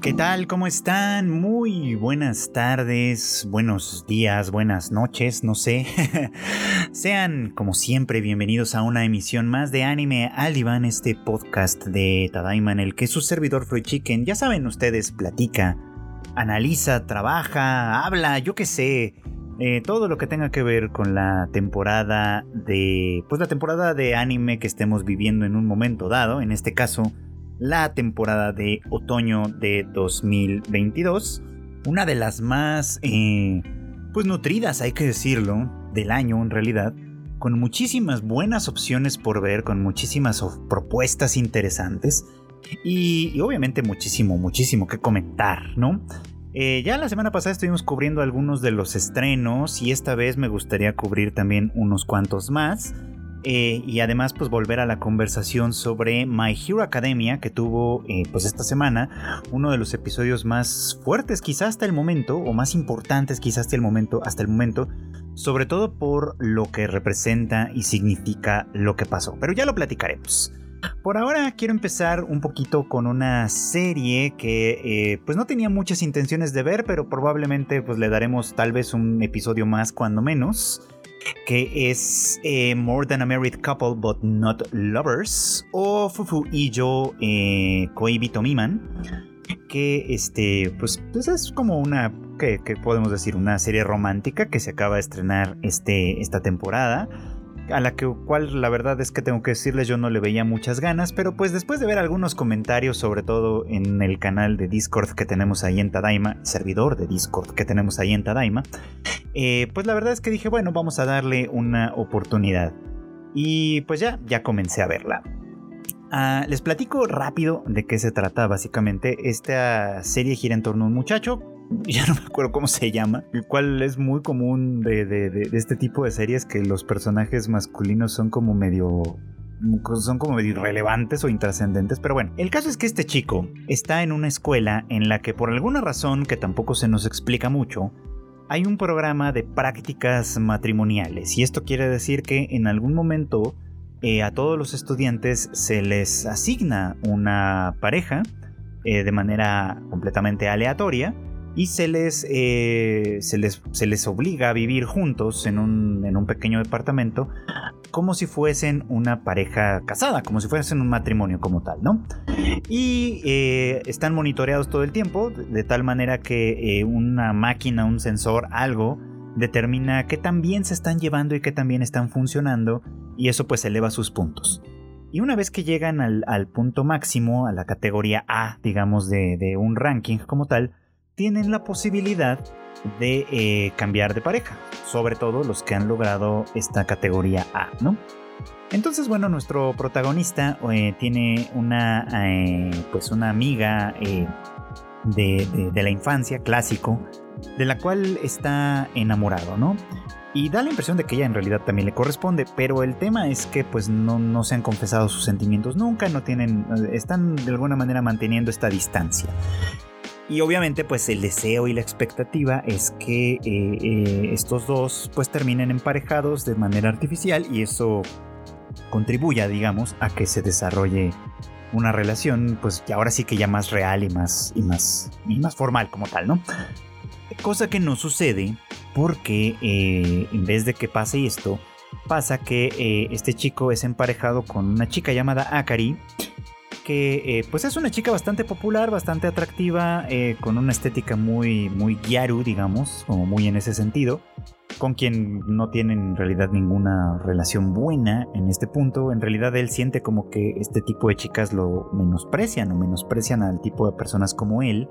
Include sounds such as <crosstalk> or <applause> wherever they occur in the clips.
¿Qué tal? ¿Cómo están? Muy buenas tardes, buenos días, buenas noches, no sé. <laughs> Sean, como siempre, bienvenidos a una emisión más de Anime al este podcast de Tadaima el que su servidor Freud Chicken, ya saben ustedes, platica, analiza, trabaja, habla, yo qué sé, eh, todo lo que tenga que ver con la temporada de, pues la temporada de anime que estemos viviendo en un momento dado, en este caso la temporada de otoño de 2022. Una de las más, eh, pues nutridas, hay que decirlo, del año en realidad. Con muchísimas buenas opciones por ver, con muchísimas propuestas interesantes. Y, obviamente muchísimo, muchísimo que comentar, ¿no? Eh, ya la semana pasada estuvimos cubriendo algunos de los estrenos y esta vez me gustaría cubrir también unos cuantos más. Eh, y además pues volver a la conversación sobre My Hero Academia que tuvo eh, pues esta semana uno de los episodios más fuertes quizás hasta el momento o más importantes quizás hasta el momento hasta el momento sobre todo por lo que representa y significa lo que pasó. Pero ya lo platicaremos. Por ahora quiero empezar un poquito con una serie que eh, pues no tenía muchas intenciones de ver pero probablemente pues le daremos tal vez un episodio más cuando menos que es eh, More Than a Married Couple But Not Lovers o Fufu Ijo eh, Koibito Miman que este pues, pues, es como una que, podemos decir una serie romántica que se acaba de estrenar este, esta temporada a la que, cual la verdad es que tengo que decirles yo no le veía muchas ganas, pero pues después de ver algunos comentarios, sobre todo en el canal de Discord que tenemos ahí en Tadaima, servidor de Discord que tenemos ahí en Tadaima, eh, pues la verdad es que dije, bueno, vamos a darle una oportunidad. Y pues ya, ya comencé a verla. Ah, les platico rápido de qué se trata básicamente. Esta serie gira en torno a un muchacho <laughs> ya no me acuerdo cómo se llama, el cual es muy común de, este tipo de series que los personajes masculinos son como medio son como irrelevantes o intrascendentes, pero bueno, el caso es que este chico está en una escuela en la que por alguna razón que tampoco se nos explica mucho, hay un programa de prácticas matrimoniales y esto quiere decir que en algún momento eh, a todos los estudiantes se les asigna una pareja eh, de manera completamente aleatoria y se les, eh, se les, se les obliga a vivir juntos en un, en un pequeño departamento como si fuesen una pareja casada, como si fuesen un matrimonio como tal, ¿no? Y eh, están monitoreados todo el tiempo, de tal manera que eh, una máquina, un sensor, algo, determina qué tan bien se están llevando y qué tan bien están funcionando, y eso pues eleva sus puntos. Y una vez que llegan al, punto máximo, a la categoría A, digamos, de, de un ranking como tal, tienen la posibilidad de eh, cambiar de pareja, sobre todo los que han logrado esta categoría A, ¿no? Entonces, bueno, nuestro protagonista eh, tiene una, eh, pues una amiga de, la infancia, clásico, de la cual está enamorado, ¿no? Y da la impresión de que ella en realidad también le corresponde, pero el tema es que pues no, no se han confesado sus sentimientos nunca, no tienen, están de alguna manera manteniendo esta distancia. Y obviamente pues el deseo y la expectativa es que eh, eh, estos dos pues terminen emparejados de manera artificial y eso contribuya digamos a que se desarrolle una relación pues ahora sí que ya más real y más, y más, y más formal como tal, ¿no? Cosa que no sucede porque eh, en vez de que pase esto, pasa que este chico es emparejado con una chica llamada Akari que eh, pues es una chica bastante popular, bastante atractiva, eh, con una estética muy, muy gyaru, digamos, como muy en ese sentido, con quien no tienen en realidad ninguna relación buena en este punto. En realidad él siente como que este tipo de chicas lo menosprecian o menosprecian al tipo de personas como él.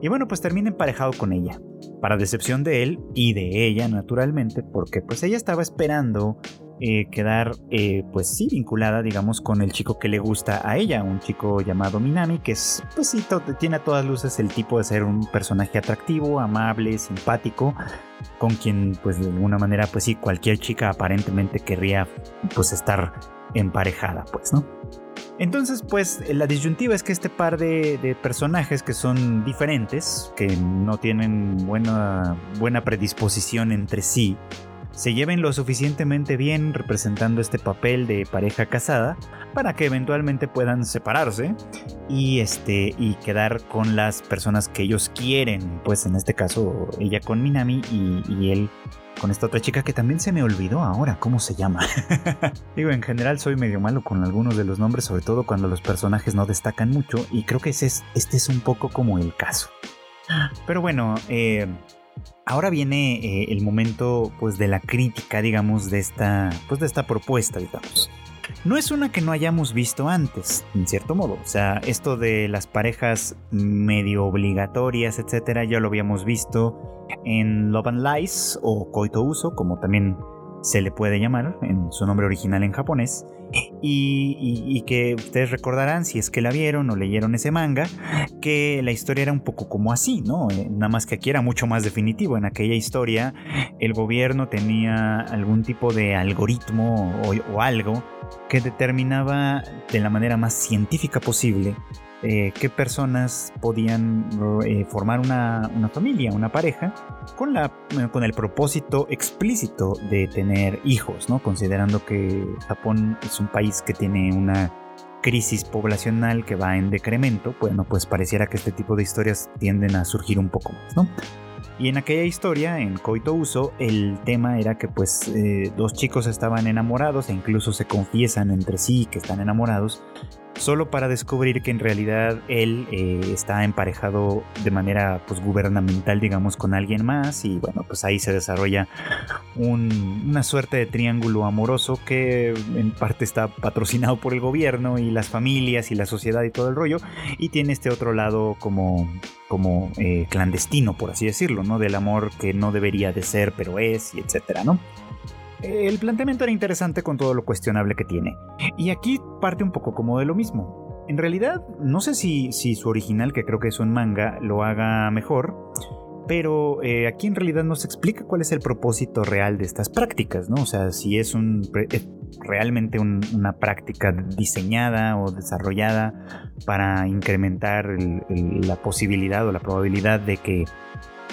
Y bueno, pues termina emparejado con ella, para decepción de él y de ella, naturalmente, porque pues ella estaba esperando eh, quedar, eh, pues sí, vinculada, digamos, con el chico que le gusta a ella, un chico llamado Minami, que es, pues sí, tiene a todas luces el tipo de ser un personaje atractivo, amable, simpático, con quien, pues de alguna manera, pues sí, cualquier chica aparentemente querría, pues estar emparejada, pues, ¿no? Entonces, pues la disyuntiva es que este par de, de, personajes que son diferentes, que no tienen buena, buena predisposición entre sí, se lleven lo suficientemente bien representando este papel de pareja casada para que eventualmente puedan separarse y este y quedar con las personas que ellos quieren, pues en este caso ella con Minami y, y él con esta otra chica que también se me olvidó ahora cómo se llama. <laughs> Digo, en general soy medio malo con algunos de los nombres, sobre todo cuando los personajes no destacan mucho, y creo que es, este es un poco como el caso. Pero bueno, eh, ahora viene eh, el momento pues de la crítica, digamos, de esta, pues de esta propuesta, digamos. No es una que no hayamos visto antes, en cierto modo. O sea, esto de las parejas medio obligatorias, etcétera, ya lo habíamos visto en Love and Lies o Koito Uso, como también se le puede llamar en su nombre original en japonés. Y, que ustedes recordarán, si es que la vieron o leyeron ese manga, que la historia era un poco como así, ¿no? Eh, nada más que aquí era mucho más definitivo. En aquella historia, el gobierno tenía algún tipo de algoritmo o algo que determinaba de la manera más científica posible eh, qué personas podían eh, formar una, familia, una pareja, con, la, con el propósito explícito de tener hijos, ¿no? considerando que Japón es un país que tiene una crisis poblacional que va en decremento, bueno, pues pareciera que este tipo de historias tienden a surgir un poco más, ¿no? Y en aquella historia, en Koito Uso, el tema era que pues eh, dos chicos estaban enamorados e incluso se confiesan entre sí que están enamorados, solo para descubrir que en realidad él eh, está emparejado de manera pues gubernamental digamos con alguien más y bueno pues ahí se desarrolla una suerte de triángulo amoroso que en parte está patrocinado por el gobierno y las familias y la sociedad y todo el rollo y tiene este otro lado como como eh, clandestino por así decirlo no del amor que no debería de ser pero es y etcétera no el planteamiento era interesante con todo lo cuestionable que tiene. Y aquí parte un poco como de lo mismo. En realidad, no sé si, si su original, que creo que es un manga, lo haga mejor, pero eh, aquí en realidad no se explica cuál es el propósito real de estas prácticas, ¿no? O sea, si es un, realmente una práctica diseñada o desarrollada para incrementar la posibilidad o la probabilidad de que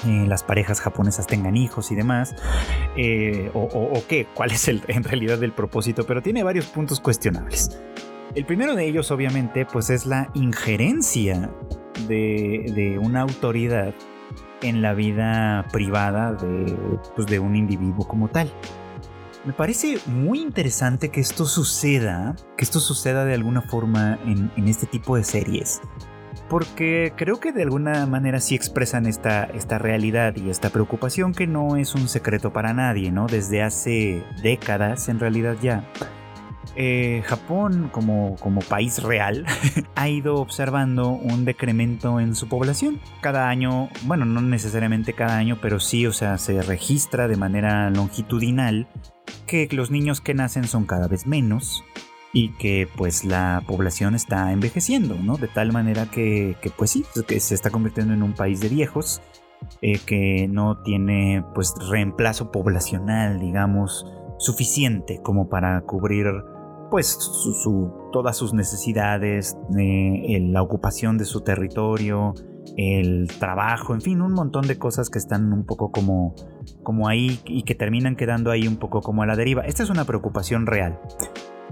eh, las parejas japonesas tengan hijos y demás, eh, o, qué, cuál es el, <laughs> en realidad el propósito, pero tiene varios puntos cuestionables. El primero de ellos, obviamente, pues es la injerencia de, una autoridad en la vida privada de, pues, de un individuo como tal. Me parece muy interesante que esto suceda, que esto suceda de alguna forma en este tipo de series porque creo que de alguna manera sí expresan esta, esta realidad y esta preocupación que no es un secreto para nadie, ¿no? Desde hace décadas en realidad ya. Eh, Japón como, como país real <laughs> ha ido observando un decremento en su población. Cada año, bueno, no necesariamente cada año, pero sí, o sea, se registra de manera longitudinal que los niños que nacen son cada vez menos y que pues la población está envejeciendo, ¿no? De tal manera que, pues sí, que se está convirtiendo en un país de viejos, eh, que no tiene pues reemplazo poblacional, digamos, suficiente como para cubrir pues su, todas sus necesidades, eh, la ocupación de su territorio, el trabajo, en fin, un montón de cosas que están un poco como, como ahí y que terminan quedando ahí un poco como a la deriva. Esta es una preocupación real.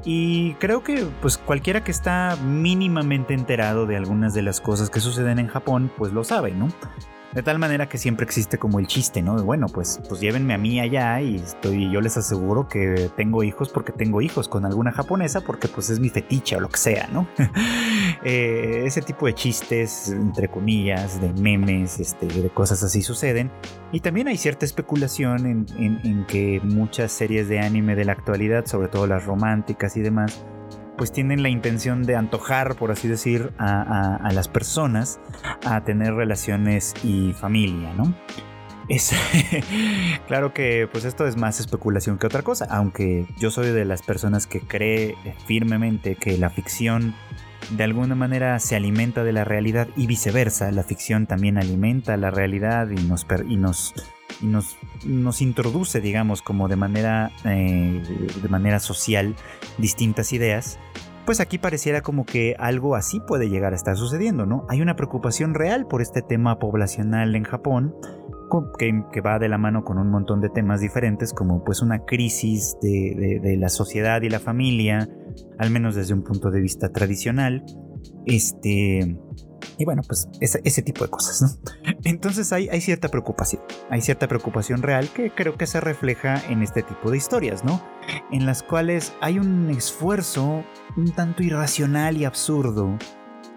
Y creo que pues cualquiera que está mínimamente enterado de algunas de las cosas que suceden en Japón, pues lo sabe, ¿no? De tal manera que siempre existe como el chiste, ¿no? bueno, pues, pues llévenme a mí allá y estoy, yo les aseguro que tengo hijos porque tengo hijos con alguna japonesa porque pues es mi fetiche o lo que sea, ¿no? <laughs> Eh, ese tipo de chistes, entre comillas, de memes, este, de cosas así suceden. Y también hay cierta especulación en, en que muchas series de anime de la actualidad, sobre todo las románticas y demás, pues tienen la intención de antojar, por así decir, a, las personas a tener relaciones y familia, ¿no? Es <laughs> claro que pues esto es más especulación que otra cosa, aunque yo soy de las personas que cree firmemente que la ficción de alguna manera se alimenta de la realidad y viceversa, la ficción también alimenta la realidad y nos, y nos y nos, nos introduce, digamos, como de manera, eh, de manera social distintas ideas, pues aquí pareciera como que algo así puede llegar a estar sucediendo, ¿no? Hay una preocupación real por este tema poblacional en Japón, que, va de la mano con un montón de temas diferentes, como pues una crisis de, la sociedad y la familia, al menos desde un punto de vista tradicional. Este. Y bueno, pues ese, tipo de cosas, ¿no? Entonces hay, hay, cierta preocupación, hay cierta preocupación real que creo que se refleja en este tipo de historias, ¿no? En las cuales hay un esfuerzo un tanto irracional y absurdo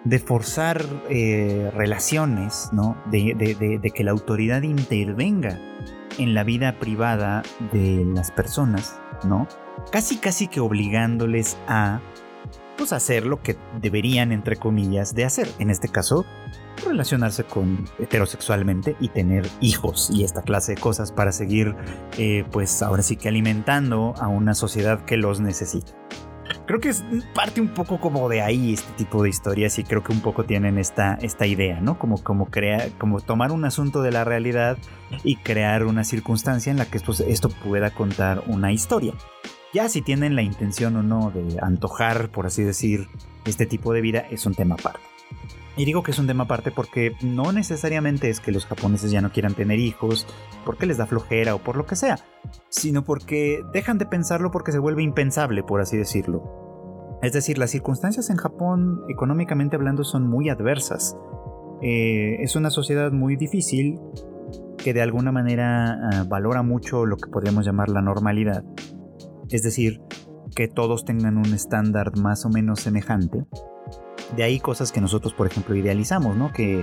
de forzar eh, relaciones, ¿no? De, que la autoridad intervenga en la vida privada de las personas, ¿no? Casi casi que obligándoles a pues hacer lo que deberían, entre comillas, de hacer. En este caso, relacionarse con heterosexualmente y tener hijos y esta clase de cosas para seguir, eh, pues ahora sí que alimentando a una sociedad que los necesita. Creo que es parte un poco como de ahí este tipo de historias y creo que un poco tienen esta, esta idea, ¿no? Como, como, como tomar un asunto de la realidad y crear una circunstancia en la que pues, esto pueda contar una historia. Ya si tienen la intención o no de antojar, por así decir, este tipo de vida es un tema aparte. Y digo que es un tema aparte porque no necesariamente es que los japoneses ya no quieran tener hijos, porque les da flojera o por lo que sea, sino porque dejan de pensarlo porque se vuelve impensable, por así decirlo. Es decir, las circunstancias en Japón, económicamente hablando, son muy adversas. Eh, es una sociedad muy difícil que de alguna manera ah, valora mucho lo que podríamos llamar la normalidad. Es decir, que todos tengan un estándar más o menos semejante de ahí cosas que nosotros, por ejemplo, idealizamos, ¿no? Que,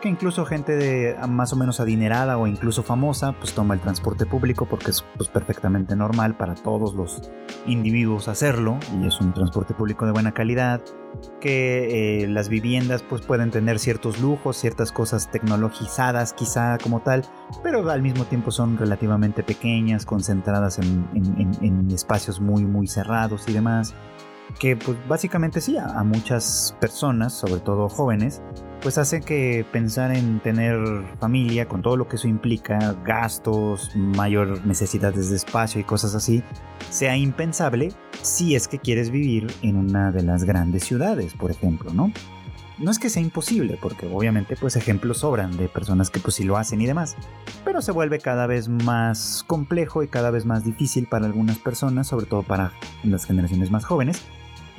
que incluso gente de, más o menos adinerada o incluso famosa, pues toma el transporte público porque es pues, perfectamente normal para todos los individuos hacerlo y es un transporte público de buena calidad. Que eh, las viviendas pues pueden tener ciertos lujos, ciertas cosas tecnologizadas quizá como tal, pero al mismo tiempo son relativamente pequeñas, concentradas en, en espacios muy muy cerrados y demás que pues básicamente sí, a, muchas personas, sobre todo jóvenes, pues hace que pensar en tener familia con todo lo que eso implica, gastos, mayor necesidades de espacio y cosas así, sea impensable si es que quieres vivir en una de las grandes ciudades, por ejemplo, ¿no? No es que sea imposible, porque obviamente pues ejemplos sobran de personas que pues sí lo hacen y demás, pero se vuelve cada vez más complejo y cada vez más difícil para algunas personas, sobre todo para las generaciones más jóvenes,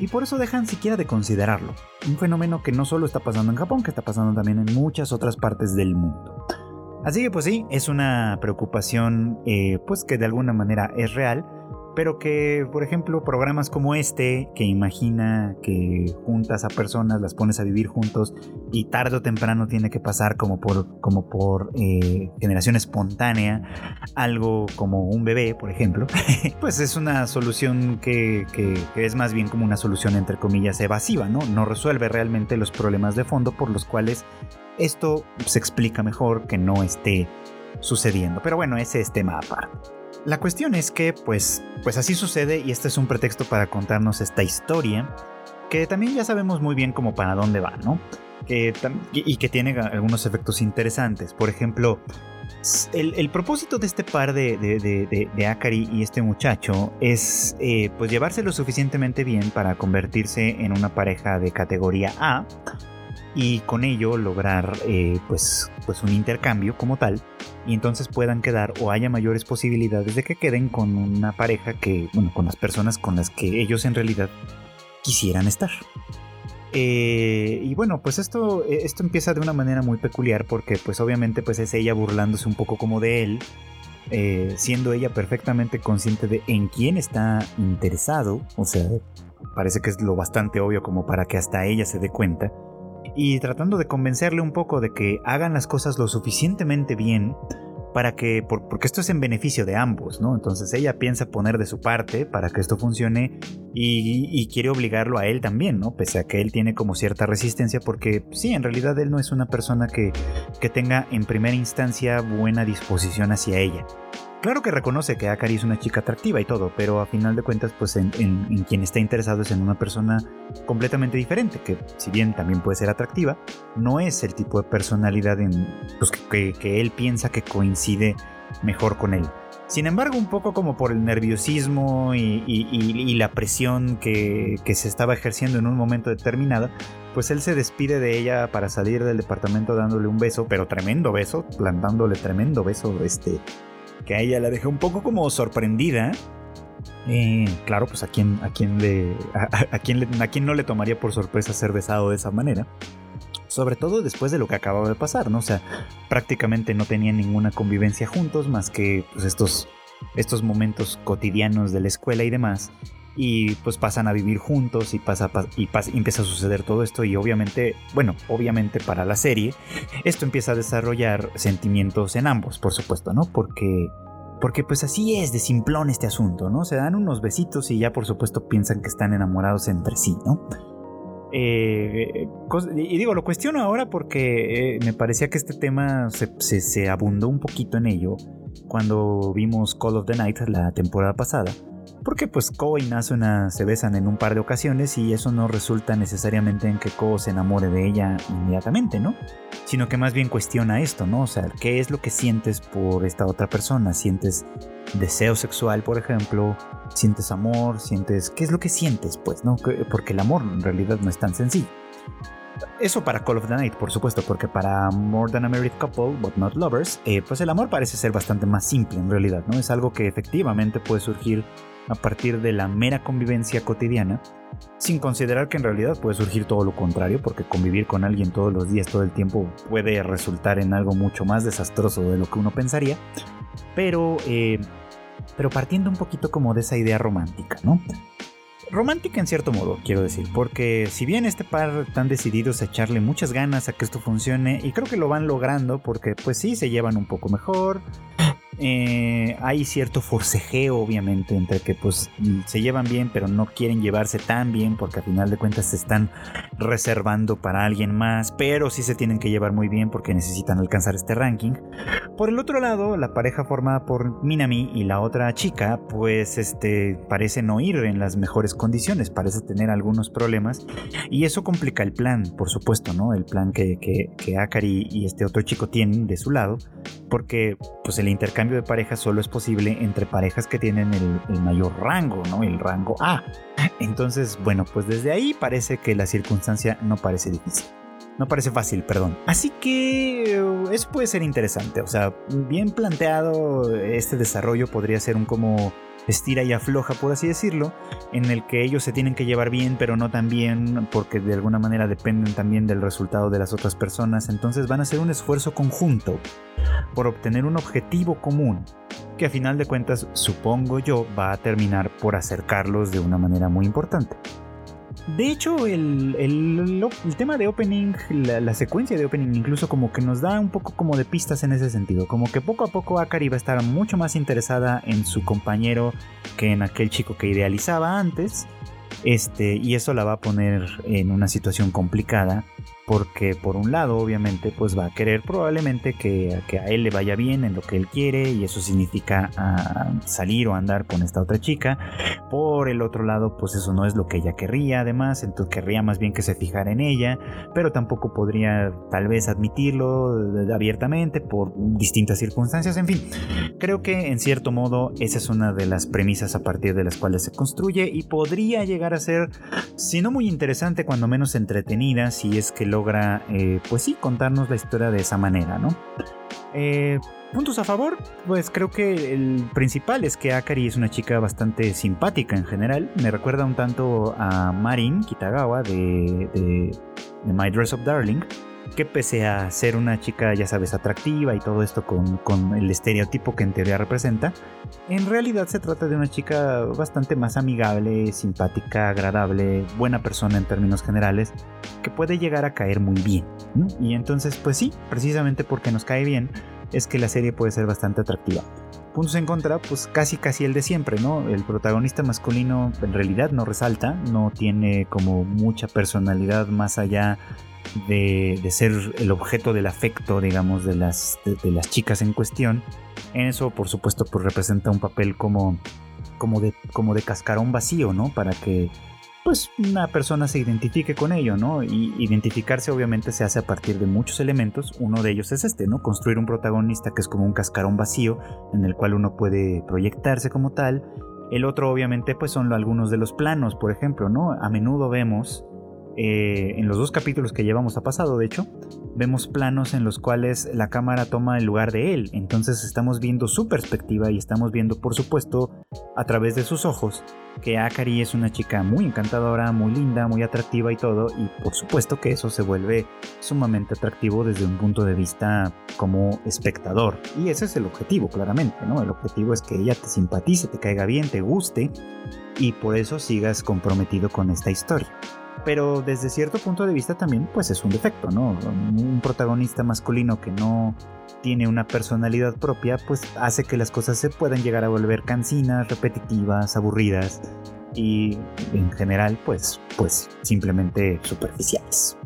y por eso dejan siquiera de considerarlo. Un fenómeno que no solo está pasando en Japón, que está pasando también en muchas otras partes del mundo. Así que pues sí, es una preocupación eh, pues que de alguna manera es real pero que, por ejemplo, programas como este, que imagina que juntas a personas, las pones a vivir juntos y tarde o temprano tiene que pasar como por, como por eh, generación espontánea, algo como un bebé, por ejemplo, <laughs> pues es una solución que, que, es más bien como una solución entre comillas evasiva, ¿no? No resuelve realmente los problemas de fondo por los cuales esto se explica mejor que no esté sucediendo. Pero bueno, ese es tema aparte. La cuestión es que, pues, pues así sucede y este es un pretexto para contarnos esta historia, que también ya sabemos muy bien como para dónde va, ¿no? y que tiene algunos efectos interesantes. Por ejemplo, el, propósito de este par de, de, Akari y este muchacho es eh, pues llevarse lo suficientemente bien para convertirse en una pareja de categoría A y con ello lograr eh, pues, pues un intercambio como tal y entonces puedan quedar o haya mayores posibilidades de que queden con una pareja que, bueno, con las personas con las que ellos en realidad quisieran estar. Eh, y bueno, pues esto, esto empieza de una manera muy peculiar porque pues obviamente pues es ella burlándose un poco como de él, eh, siendo ella perfectamente consciente de en quién está interesado, o sea, parece que es lo bastante obvio como para que hasta ella se dé cuenta y tratando de convencerle un poco de que hagan las cosas lo suficientemente bien para que, porque esto es en beneficio de ambos, ¿no? Entonces ella piensa poner de su parte para que esto funcione y, quiere obligarlo a él también, ¿no? Pese a que él tiene como cierta resistencia porque sí, en realidad él no es una persona que, que tenga en primera instancia buena disposición hacia ella. Claro que reconoce que Akari es una chica atractiva y todo, pero a final de cuentas, pues en, quien está interesado es en una persona completamente diferente, que si bien también puede ser atractiva, no es el tipo de personalidad en, pues, que, él piensa que coincide mejor con él. Sin embargo, un poco como por el nerviosismo y, la presión que, que, se estaba ejerciendo en un momento determinado, pues él se despide de ella para salir del departamento dándole un beso, pero tremendo beso, plantándole tremendo beso, este, que a ella la deja un poco como sorprendida. Eh, claro, pues a quien, a quien le, a, quien a quien no le tomaría por sorpresa ser besado de esa manera sobre todo después de lo que acababa de pasar, ¿no? O sea, prácticamente no tenían ninguna convivencia juntos más que pues, estos, estos momentos cotidianos de la escuela y demás. Y pues pasan a vivir juntos y pasa, y, pasa, empieza a suceder todo esto y obviamente, bueno, obviamente para la serie, esto empieza a desarrollar sentimientos en ambos, por supuesto, ¿no? Porque porque pues así es de simplón este asunto, ¿no? Se dan unos besitos y ya por supuesto piensan que están enamorados entre sí, ¿no? Eh, y digo, lo cuestiono ahora porque eh, me parecía que este tema se, abundó un poquito en ello cuando vimos Call of the Night la temporada pasada. Porque pues Ko y Nasuna se besan en un par de ocasiones y eso no resulta necesariamente en que Ko se enamore de ella inmediatamente, ¿no? Sino que más bien cuestiona esto, ¿no? O sea, ¿qué es lo que sientes por esta otra persona? ¿Sientes deseo sexual, por ejemplo? ¿Sientes amor? ¿Sientes... ¿Qué es lo que sientes, pues, no? Porque el amor en realidad no es tan sencillo. Eso para Call of the Night, por supuesto, porque para More Than a Married Couple, But Not Lovers, eh, pues el amor parece ser bastante más simple en realidad, ¿no? Es algo que efectivamente puede surgir a partir de la mera convivencia cotidiana, sin considerar que en realidad puede surgir todo lo contrario, porque convivir con alguien todos los días, todo el tiempo, puede resultar en algo mucho más desastroso de lo que uno pensaría, pero, eh, pero partiendo un poquito como de esa idea romántica, ¿no? Romántica en cierto modo, quiero decir, porque si bien este par están decididos a echarle muchas ganas a que esto funcione, y creo que lo van logrando porque pues sí, se llevan un poco mejor, eh, hay cierto forcejeo, obviamente, entre que pues se llevan bien, pero no quieren llevarse tan bien, porque al final de cuentas se están reservando para alguien más, pero sí se tienen que llevar muy bien porque necesitan alcanzar este ranking. Por el otro lado, la pareja formada por Minami y la otra chica, pues este parece no ir en las mejores condiciones, parece tener algunos problemas, y eso complica el plan, por supuesto, ¿no? El plan que, que, que Akari y este otro chico tienen de su lado, porque pues el intercambio de pareja solo es posible entre parejas que tienen el, mayor rango, ¿no? El rango A. Entonces, bueno, pues desde ahí parece que la circunstancia no parece difícil. No parece fácil, perdón. Así que eh, eso puede ser interesante. O sea, bien planteado este desarrollo podría ser un como estira y afloja, por así decirlo, en el que ellos se tienen que llevar bien, pero no tan bien, porque de alguna manera dependen también del resultado de las otras personas. Entonces van a hacer un esfuerzo conjunto por obtener un objetivo común, que a final de cuentas, supongo yo, va a terminar por acercarlos de una manera muy importante. De hecho, el, tema de opening, la, secuencia de opening incluso como que nos da un poco como de pistas en ese sentido. Como que poco a poco Akari va a estar mucho más interesada en su compañero que en aquel chico que idealizaba antes. Este, y eso la va a poner en una situación complicada porque por un lado obviamente pues va a querer probablemente que, a él le vaya bien en lo que él quiere y eso significa ah, salir o andar con esta otra chica. Por el otro lado pues eso no es lo que ella querría además entonces querría más bien que se fijara en ella pero tampoco podría tal vez admitirlo abiertamente por distintas circunstancias en fin. Creo que en cierto modo esa es una de las premisas a partir de las cuales se construye y podría llegar a ser si no muy interesante cuando menos entretenida si es que logra, eh, pues sí, contarnos la historia de esa manera, ¿no? Eh, puntos a favor, pues creo que el principal es que Akari es una chica bastante simpática en general. Me recuerda un tanto a Marin Kitagawa de, de, de My Dress Up Darling que pese a ser una chica, ya sabes, atractiva y todo esto con, el estereotipo que en teoría representa, en realidad se trata de una chica bastante más amigable, simpática, agradable, buena persona en términos generales, que puede llegar a caer muy bien. Y entonces, pues sí, precisamente porque nos cae bien, es que la serie puede ser bastante atractiva. Puntos en contra, pues casi casi el de siempre, ¿no? El protagonista masculino en realidad no resalta, no tiene como mucha personalidad más allá de, ser el objeto del afecto, digamos, de las, de, las chicas en cuestión. En eso, por supuesto, pues representa un papel como, como, de, como de cascarón vacío, ¿no? Para que pues una persona se identifique con ello, ¿no? Y identificarse obviamente se hace a partir de muchos elementos. Uno de ellos es este, ¿no? Construir un protagonista que es como un cascarón vacío en el cual uno puede proyectarse como tal. El otro obviamente pues son algunos de los planos, por ejemplo, ¿no? A menudo vemos eh, en los dos capítulos que llevamos a pasado, de hecho, vemos planos en los cuales la cámara toma el lugar de él. Entonces estamos viendo su perspectiva y estamos viendo, por supuesto, a través de sus ojos, que Akari es una chica muy encantadora, muy linda, muy atractiva y todo. Y por supuesto que eso se vuelve sumamente atractivo desde un punto de vista como espectador. Y ese es el objetivo, claramente, ¿no? El objetivo es que ella te simpatice, te caiga bien, te guste y por eso sigas comprometido con esta historia pero desde cierto punto de vista también pues es un defecto, ¿no? Un protagonista masculino que no tiene una personalidad propia pues hace que las cosas se puedan llegar a volver cansinas, repetitivas, aburridas y en general pues pues simplemente superficiales.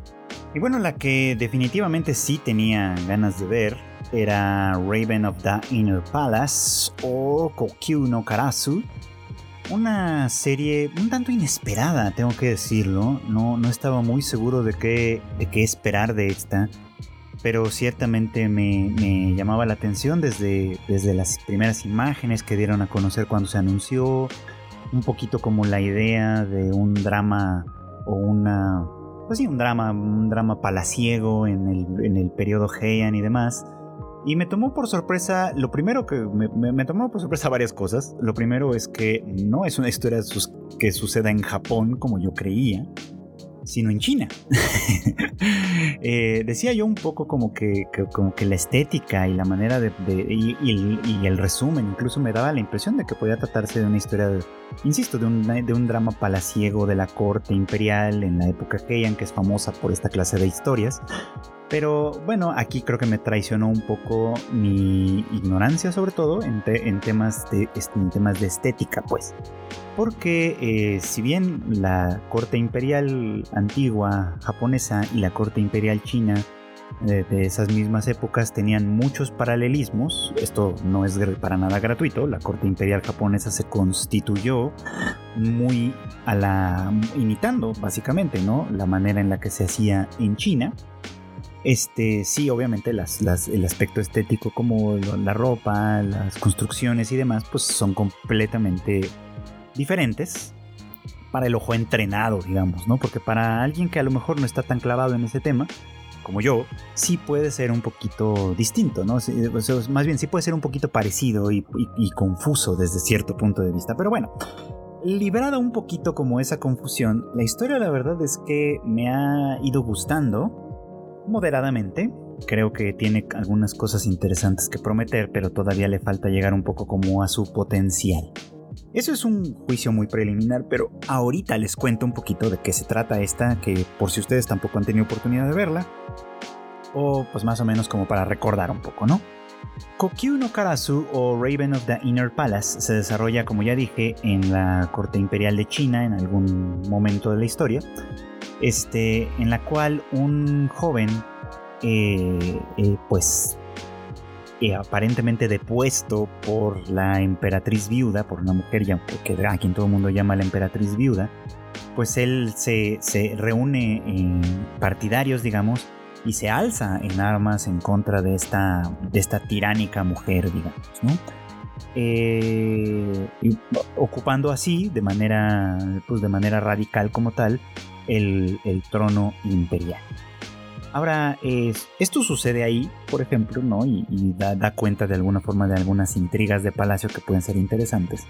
Y bueno, la que definitivamente sí tenía ganas de ver era Raven of the Inner Palace o Kokyu no Karasu, una serie un tanto inesperada, tengo que decirlo. No, no estaba muy seguro de qué, de qué esperar de esta, pero ciertamente me, llamaba la atención desde, desde las primeras imágenes que dieron a conocer cuando se anunció. Un poquito como la idea de un drama o una. Pues sí, un drama, un drama palaciego en el, en el periodo Heian y demás. Y me tomó por sorpresa, lo primero que me, tomó por sorpresa varias cosas. Lo primero es que no es una historia que suceda en Japón como yo creía, sino en China. <laughs> Eh, decía yo un poco como que, como que la estética y la manera de... y, el, resumen incluso me daba la impresión de que podía tratarse de una historia, insisto, de un, de un drama palaciego de la corte imperial en la época Heian, que es famosa por esta clase de historias. Pero bueno, aquí creo que me traicionó un poco mi ignorancia sobre todo en, temas, de, en temas de estética, pues. Porque eh, si bien la corte imperial antigua japonesa y la corte imperial china de, esas mismas épocas tenían muchos paralelismos. Esto no es para nada gratuito. La corte imperial japonesa se constituyó muy a la imitando básicamente, ¿no? La manera en la que se hacía en China. Este, sí, obviamente el aspecto estético como la ropa, las construcciones y demás, pues son completamente diferentes para el ojo entrenado, digamos, ¿no? Porque para alguien que a lo mejor no está tan clavado en ese tema, como yo, sí puede ser un poquito distinto, ¿no? más bien sí puede ser un poquito parecido y, y confuso desde cierto punto de vista. Pero bueno, liberada un poquito como esa confusión, la historia la verdad es que me ha ido gustando moderadamente. Creo que tiene algunas cosas interesantes que prometer, pero todavía le falta llegar un poco como a su potencial. Eso es un juicio muy preliminar, pero ahorita les cuento un poquito de qué se trata esta, que por si ustedes tampoco han tenido oportunidad de verla, o pues más o menos como para recordar un poco, ¿no? Kokyu no Karasu o Raven of the Inner Palace se desarrolla, como ya dije, en la corte imperial de China en algún momento de la historia este, en la cual un joven, eh, eh, pues, eh, aparentemente depuesto por la emperatriz viuda, por una mujer ya, que, a quien todo el mundo llama la emperatriz viuda, pues él se, reúne en partidarios, digamos, y se alza en armas en contra de esta, de esta tiránica mujer, digamos, ¿no? ocupando así de manera, pues de manera radical como tal el, trono imperial. Ahora, esto sucede ahí, por ejemplo, ¿no? Y, da, cuenta de alguna forma de algunas intrigas de palacio que pueden ser interesantes.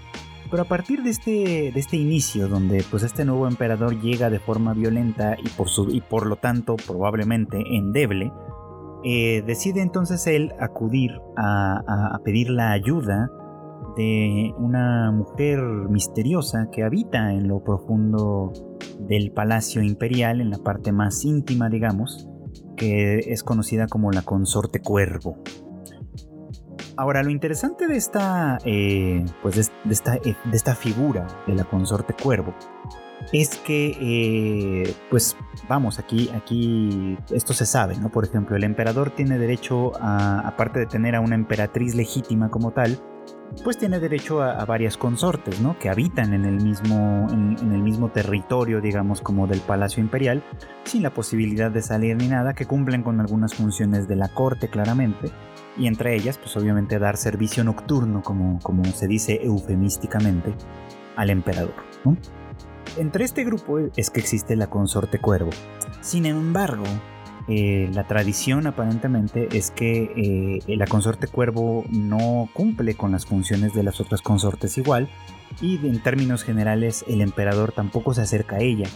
Pero a partir de este, de este inicio, donde pues este nuevo emperador llega de forma violenta y por, su, y por lo tanto probablemente endeble, eh, decide entonces él acudir a, a pedir la ayuda de una mujer misteriosa que habita en lo profundo del Palacio Imperial, en la parte más íntima, digamos, que es conocida como la Consorte Cuervo. Ahora, lo interesante de esta, eh, pues de, esta, eh, de esta figura de la Consorte Cuervo es que, eh, pues vamos, aquí, aquí esto se sabe, ¿no? Por ejemplo, el emperador tiene derecho a, aparte de tener a una emperatriz legítima como tal, pues tiene derecho a, varias consortes, ¿no? Que habitan en el, mismo, en, el mismo territorio, digamos, como del Palacio Imperial, sin la posibilidad de salir ni nada, que cumplen con algunas funciones de la corte claramente, y entre ellas, pues obviamente dar servicio nocturno, como, como se dice eufemísticamente, al emperador, ¿no? Entre este grupo es que existe la consorte cuervo. Sin embargo, eh, la tradición aparentemente es que eh, la consorte cuervo no cumple con las funciones de las otras consortes igual y en términos generales el emperador tampoco se acerca a ella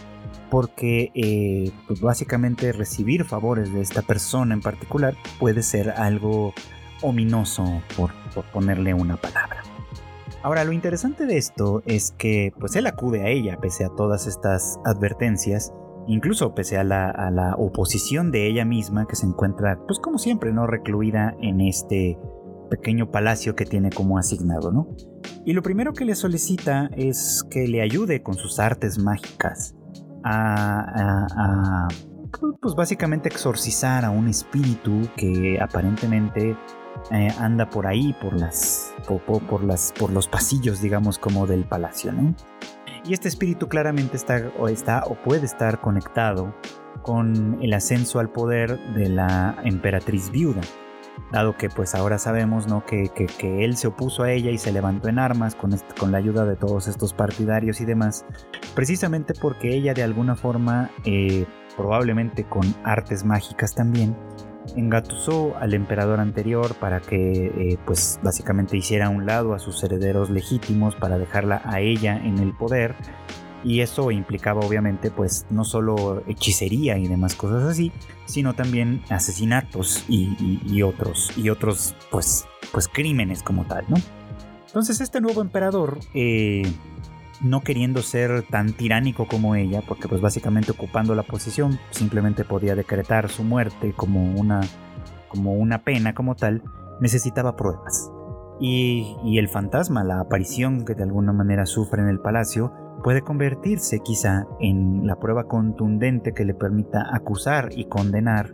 porque eh, pues básicamente recibir favores de esta persona en particular puede ser algo ominoso por ponerle una palabra. Ahora, lo interesante de esto es que pues él acude a ella pese a todas estas advertencias, incluso pese a la, oposición de ella misma que se encuentra pues como siempre, ¿no? Recluida en este pequeño palacio que tiene como asignado, ¿no? Y lo primero que le solicita es que le ayude con sus artes mágicas a, a pues básicamente exorcizar a un espíritu que aparentemente eh, anda por ahí, por las, por, las, por los pasillos, digamos, como del palacio, ¿no? Y este espíritu claramente está o, está o puede estar conectado con el ascenso al poder de la emperatriz viuda, dado que pues ahora sabemos ¿no? que, que, él se opuso a ella y se levantó en armas con, con la ayuda de todos estos partidarios y demás, precisamente porque ella de alguna forma, eh, probablemente con artes mágicas también, engatusó al emperador anterior para que eh, pues básicamente hiciera a un lado a sus herederos legítimos para dejarla a ella en el poder. Y eso implicaba obviamente pues no solo hechicería y demás cosas así sino también asesinatos y, otros y otros pues pues crímenes como tal no entonces este nuevo emperador eh, no queriendo ser tan tiránico como ella, porque pues básicamente ocupando la posición simplemente podía decretar su muerte como una, como una pena como tal, necesitaba pruebas. Y, y el fantasma, la aparición que de alguna manera sufre en el palacio, puede convertirse quizá en la prueba contundente que le permita acusar y condenar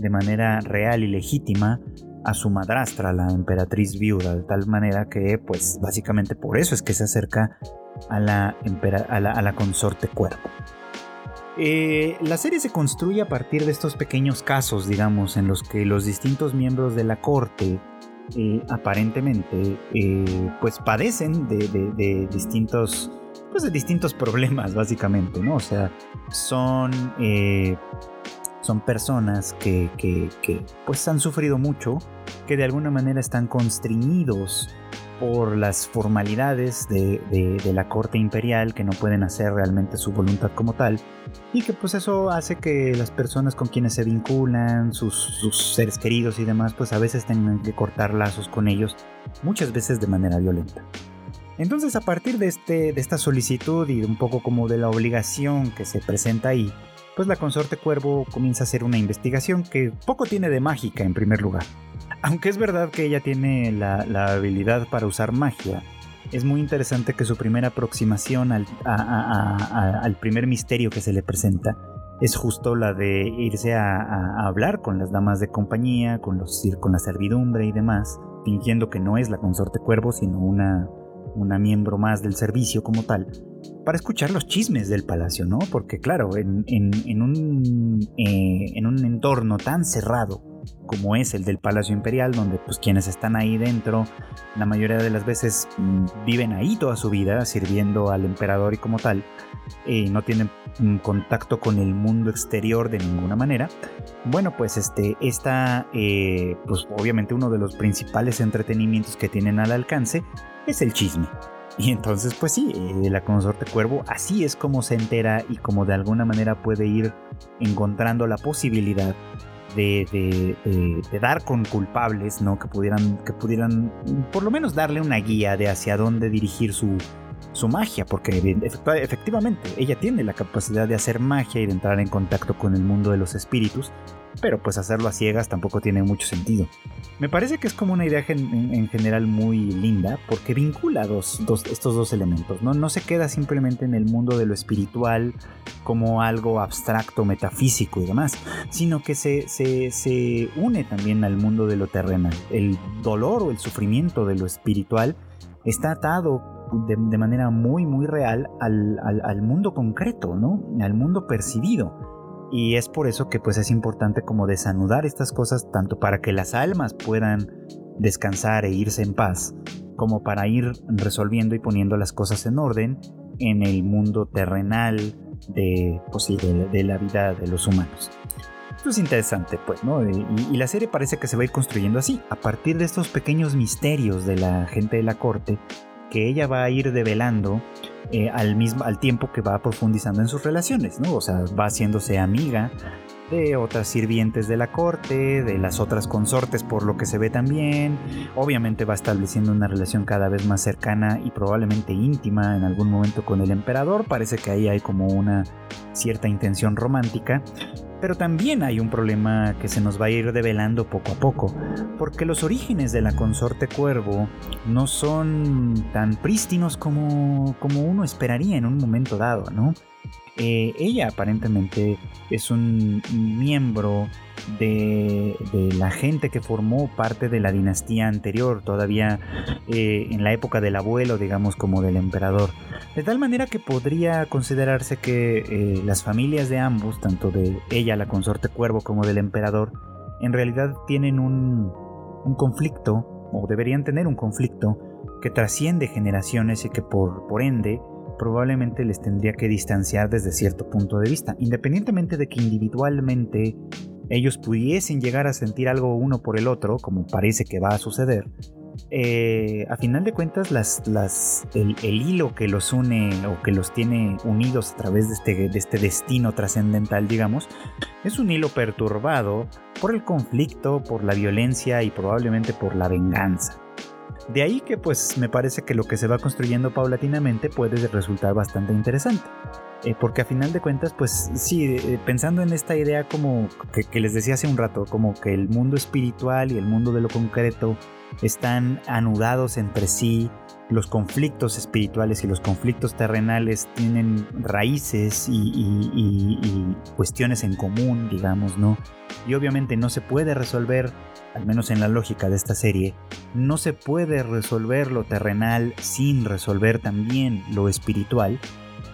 de manera real y legítima a su madrastra, la emperatriz viuda, de tal manera que, pues básicamente por eso es que se acerca a la, consorte cuerpo. Eh, la serie se construye a partir de estos pequeños casos, digamos, en los que los distintos miembros de la corte eh, aparentemente eh, pues padecen de, distintos pues de distintos problemas básicamente, ¿no? O sea, son son personas que, pues han sufrido mucho, que de alguna manera están constreñidos por las formalidades de, la corte imperial que no pueden hacer realmente su voluntad como tal y que pues eso hace que las personas con quienes se vinculan, sus, seres queridos y demás, pues a veces tengan que cortar lazos con ellos, muchas veces de manera violenta. Entonces a partir de, este, de esta solicitud y un poco como de la obligación que se presenta ahí, pues la consorte Cuervo comienza a hacer una investigación que poco tiene de mágica en primer lugar. Aunque es verdad que ella tiene la, habilidad para usar magia, es muy interesante que su primera aproximación al, primer misterio que se le presenta es justo la de irse a, hablar con las damas de compañía, con, los, con la servidumbre y demás, fingiendo que no es la consorte cuervo, sino una, una miembro más del servicio como tal, para escuchar los chismes del palacio, ¿no? Porque claro, en, un, eh, en un entorno tan cerrado, como es el del Palacio Imperial, donde pues quienes están ahí dentro, la mayoría de las veces mm, viven ahí toda su vida, sirviendo al emperador y como tal, y no tienen contacto con el mundo exterior de ninguna manera. Bueno, pues este, esta, eh, pues obviamente uno de los principales entretenimientos que tienen al alcance es el chisme. Y entonces, pues sí, eh, la consorte cuervo así es como se entera y como de alguna manera puede ir encontrando la posibilidad de, dar con culpables, ¿no? Que pudieran, que pudieran por lo menos darle una guía de hacia dónde dirigir su, su magia, porque efectivamente ella tiene la capacidad de hacer magia y de entrar en contacto con el mundo de los espíritus, pero pues hacerlo a ciegas tampoco tiene mucho sentido. Me parece que es como una idea en, general muy linda porque vincula estos dos elementos, ¿no? no se queda simplemente en el mundo de lo espiritual como algo abstracto, metafísico y demás, sino que se, se, une también al mundo de lo terrenal. El dolor o el sufrimiento de lo espiritual está atado de, manera muy muy real al, al, mundo concreto, ¿no? Al mundo percibido. Y es por eso que pues es importante como desanudar estas cosas tanto para que las almas puedan descansar e irse en paz, como para ir resolviendo y poniendo las cosas en orden en el mundo terrenal de, pues de, la vida de los humanos. Esto es interesante, pues, ¿no? Y, y, la serie parece que se va a ir construyendo así, a partir de estos pequeños misterios de la gente de la corte, que ella va a ir develando eh, al, mismo, al tiempo que va profundizando en sus relaciones, ¿no? O sea, va haciéndose amiga de otras sirvientes de la corte, de las otras consortes por lo que se ve también. Obviamente va estableciendo una relación cada vez más cercana y probablemente íntima en algún momento con el emperador. Parece que ahí hay como una cierta intención romántica. Pero también hay un problema que se nos va a ir develando poco a poco, porque los orígenes de la consorte cuervo no son tan prístinos como, como uno esperaría en un momento dado, ¿no? Eh, ella aparentemente es un miembro de, la gente que formó parte de la dinastía anterior, todavía eh, en la época del abuelo, digamos, como del emperador. De tal manera que podría considerarse que eh, las familias de ambos, tanto de ella, la consorte cuervo, como del emperador, en realidad tienen un, un conflicto, o deberían tener un conflicto, que trasciende generaciones y que por, por ende probablemente les tendría que distanciar desde cierto punto de vista, independientemente de que individualmente ellos pudiesen llegar a sentir algo uno por el otro, como parece que va a suceder, eh, a final de cuentas el, hilo que los une o que los tiene unidos a través este, de este destino trascendental, digamos, es un hilo perturbado por el conflicto, por la violencia y probablemente por la venganza. De ahí que pues me parece que lo que se va construyendo paulatinamente puede resultar bastante interesante. Eh, porque a final de cuentas, pues sí, eh, pensando en esta idea como que, les decía hace un rato, como que el mundo espiritual y el mundo de lo concreto están anudados entre sí, los conflictos espirituales y los conflictos terrenales tienen raíces y, cuestiones en común, digamos, ¿no? Y obviamente no se puede resolver, al menos en la lógica de esta serie, no se puede resolver lo terrenal sin resolver también lo espiritual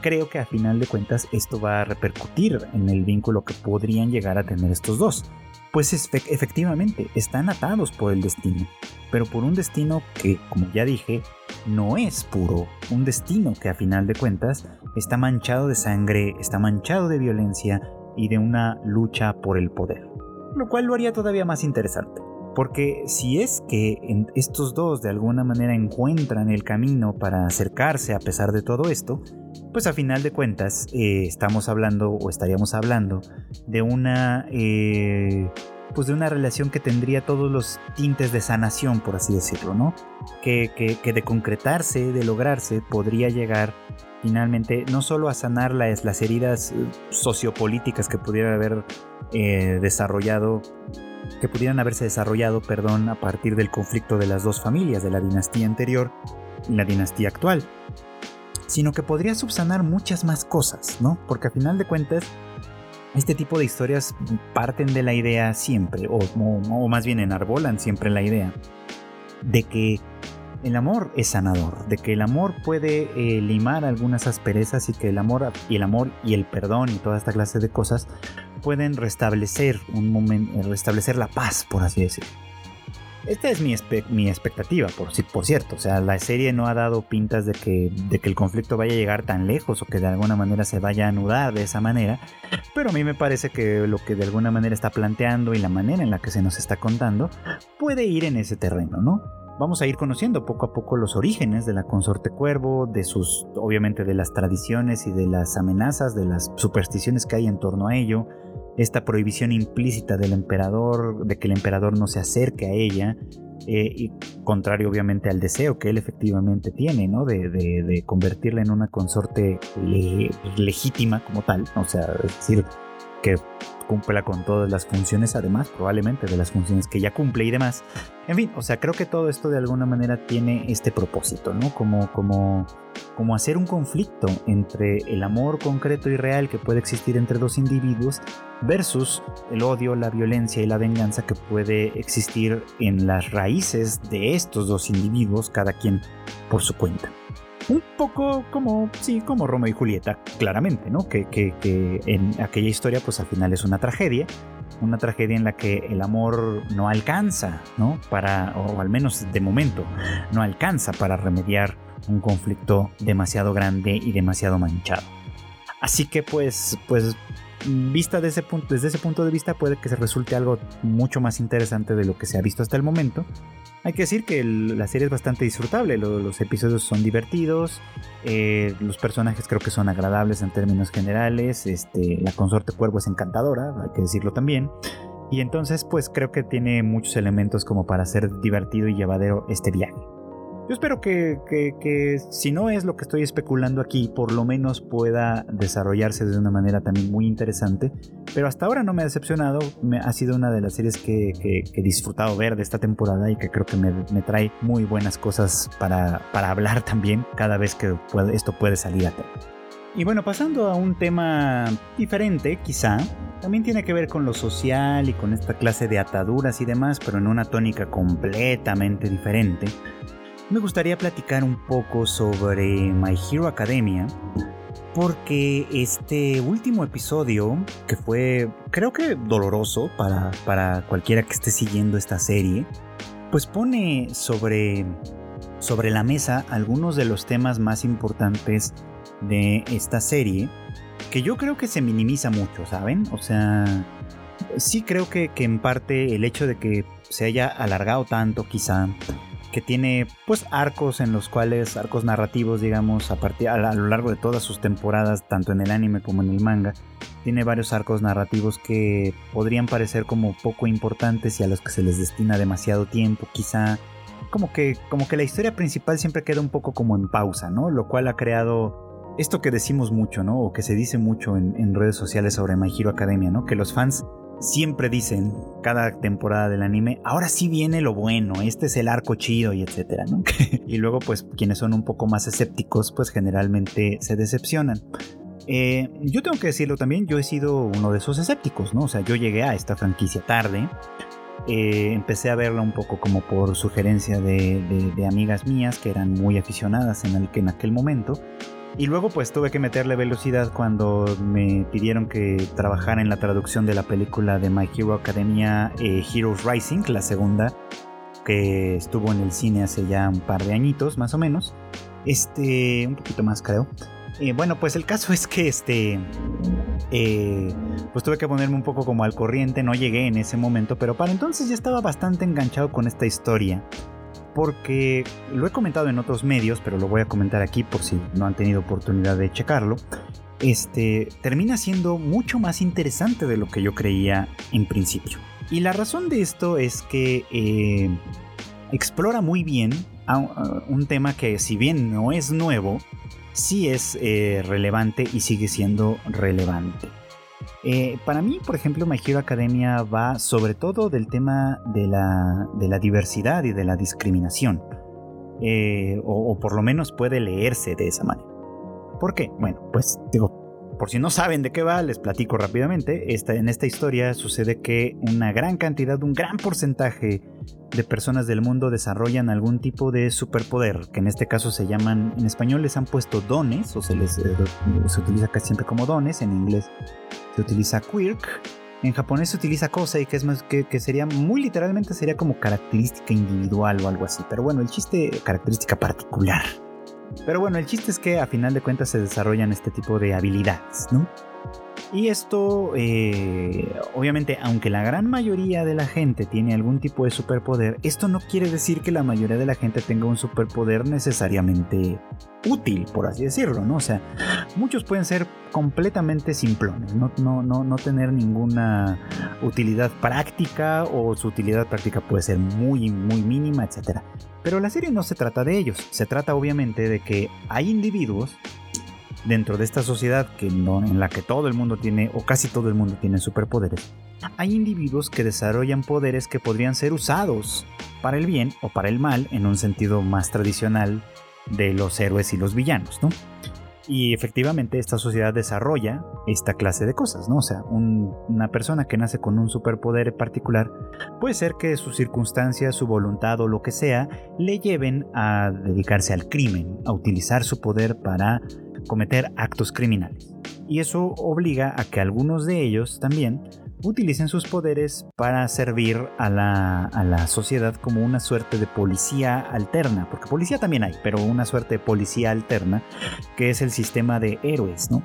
creo que a final de cuentas esto va a repercutir en el vínculo que podrían llegar a tener estos dos. Pues efectivamente están atados por el destino, pero por un destino que, como ya dije, no es puro, un destino que a final de cuentas está manchado de sangre, está manchado de violencia y de una lucha por el poder, lo cual lo haría todavía más interesante. Porque si es que estos dos de alguna manera encuentran el camino para acercarse a pesar de todo esto, pues a final de cuentas eh, estamos hablando o estaríamos hablando de una eh, pues de una relación que tendría todos los tintes de sanación por así decirlo no que, que, de concretarse de lograrse podría llegar finalmente no solo a sanar las, heridas eh, sociopolíticas que pudieran haber desarrollado que pudieran haberse desarrollado perdón a partir del conflicto de las dos familias de la dinastía anterior y la dinastía actual sino que podría subsanar muchas más cosas, ¿no? Porque a final de cuentas, este tipo de historias parten de la idea siempre, o, más bien enarbolan siempre la idea, de que el amor es sanador, de que el amor puede eh, limar algunas asperezas y que el amor y el amor y el perdón y toda esta clase de cosas pueden restablecer un momento, restablecer la paz, por así decirlo. Esta es mi, mi expectativa, por, por cierto. O sea, la serie no ha dado pintas de que, de que el conflicto vaya a llegar tan lejos o que de alguna manera se vaya a anudar de esa manera. Pero a mí me parece que lo que de alguna manera está planteando y la manera en la que se nos está contando puede ir en ese terreno, ¿no? Vamos a ir conociendo poco a poco los orígenes de la consorte cuervo, de sus, obviamente, de las tradiciones y de las amenazas, de las supersticiones que hay en torno a ello esta prohibición implícita del emperador, de que el emperador no se acerque a ella, eh, y contrario obviamente al deseo que él efectivamente tiene, ¿no? De, de, convertirla en una consorte legítima como tal, o sea, es decir, que cumpla con todas las funciones, además probablemente de las funciones que ya cumple y demás. En fin, o sea, creo que todo esto de alguna manera tiene este propósito, ¿no? Como, como, como hacer un conflicto entre el amor concreto y real que puede existir entre dos individuos versus el odio, la violencia y la venganza que puede existir en las raíces de estos dos individuos, cada quien por su cuenta un poco como, sí, como Romeo y Julieta, claramente, ¿no? Que, que, en aquella historia, pues al final es una tragedia, una tragedia en la que el amor no alcanza, ¿no? Para, o al menos de momento, no alcanza para remediar un conflicto demasiado grande y demasiado manchado. Así que pues, pues vista ese punto, desde ese punto de vista puede que se resulte algo mucho más interesante de lo que se ha visto hasta el momento hay que decir que la serie es bastante disfrutable, los, episodios son divertidos, eh, los personajes creo que son agradables en términos generales, este, la consorte cuervo es encantadora, hay que decirlo también. Y entonces pues creo que tiene muchos elementos como para ser divertido y llevadero este viaje. Yo espero que, si no es lo que estoy especulando aquí, por lo menos pueda desarrollarse de una manera también muy interesante. Pero hasta ahora no me ha decepcionado. Ha sido una de las series que, he disfrutado ver de esta temporada y que creo que me, trae muy buenas cosas para, hablar también cada vez que esto puede salir a tema. Y bueno, pasando a un tema diferente, quizá, también tiene que ver con lo social y con esta clase de ataduras y demás, pero en una tónica completamente diferente me gustaría platicar un poco sobre My Hero Academia. Porque este último episodio, que fue creo que doloroso para, para cualquiera que esté siguiendo esta serie, pues pone sobre, sobre la mesa algunos de los temas más importantes de esta serie, que yo creo que se minimiza mucho, ¿saben? O sea, sí creo que, que en parte el hecho de que se haya alargado tanto quizá tiene pues arcos en los cuales, arcos narrativos digamos, a, partir, a, lo largo de todas sus temporadas, tanto en el anime como en el manga, tiene varios arcos narrativos que podrían parecer como poco importantes y a los que se les destina demasiado tiempo, quizá como que, como que la historia principal siempre queda un poco como en pausa, ¿no? Lo cual ha creado esto que decimos mucho, ¿no? O que se dice mucho en, en redes sociales sobre My Hero Academia, ¿no? Que los fans siempre dicen cada temporada del anime, ahora sí viene lo bueno, este es el arco chido y etcétera, <laughs> y luego pues quienes son un poco más escépticos pues generalmente se decepcionan. Eh, yo tengo que decirlo también, yo he sido uno de esos escépticos, ¿no? O sea, yo llegué a esta franquicia tarde, eh, empecé a verla un poco como por sugerencia de, de, amigas mías que eran muy aficionadas en, el, en aquel momento y luego pues tuve que meterle velocidad cuando me pidieron que trabajara en la traducción de la película de My Hero Academia eh, Heroes Rising, la segunda, que estuvo en el cine hace ya un par de añitos más o menos. Este, un poquito más creo. Eh, bueno, pues el caso <laughs> es que este, eh, pues tuve que ponerme un poco como al corriente, no llegué en ese momento, pero para entonces ya estaba bastante enganchado con esta historia porque lo he comentado en otros medios, pero lo voy a comentar aquí por si no han tenido oportunidad de checarlo. Este termina siendo mucho más interesante de lo que yo creía en principio. Y la razón de esto es que eh, explora muy bien un tema que si bien no es nuevo, sí es eh, relevante y sigue siendo relevante. Eh, para mí, por ejemplo, My Hero Academia va sobre todo del tema de la, diversidad y de la discriminación. Eh, o, por lo menos puede leerse de esa manera. ¿Por qué? Bueno, pues digo, por si no saben de qué va, les platico rápidamente. en esta historia sucede que una gran cantidad, un gran porcentaje de personas del mundo desarrollan algún tipo de superpoder, que en este caso se llaman, en español les han puesto dones, o se les eh, se utiliza casi siempre como dones, en inglés se utiliza quirk, en japonés se utiliza kosei, que es más que, sería muy literalmente sería como característica individual o algo así. Pero bueno, el chiste, característica particular. Pero bueno, el chiste es que a final de cuentas se desarrollan este tipo de habilidades, ¿no? Y esto, eh, obviamente, aunque la gran mayoría de la gente tiene algún tipo de superpoder, esto no quiere decir que la mayoría de la gente tenga un superpoder necesariamente útil, por así decirlo, ¿no? O sea, muchos pueden ser completamente simplones, no, no, no, no tener ninguna utilidad práctica o su utilidad práctica puede ser muy, muy mínima, etc. Pero la serie no se trata de ellos, se trata obviamente de que hay individuos dentro de esta sociedad que en la que todo el mundo tiene o casi todo el mundo tiene superpoderes, hay individuos que desarrollan poderes que podrían ser usados para el bien o para el mal en un sentido más tradicional de los héroes y los villanos, ¿no? Y efectivamente esta sociedad desarrolla esta clase de cosas, ¿no? O sea, una persona que nace con un superpoder particular puede ser que sus circunstancias, su voluntad o lo que sea le lleven a dedicarse al crimen, a utilizar su poder para cometer actos criminales. Y eso obliga a que algunos de ellos también utilicen sus poderes para servir a la, sociedad como una suerte de policía alterna, porque policía también hay, pero una suerte de policía alterna, que es el sistema de héroes, ¿no?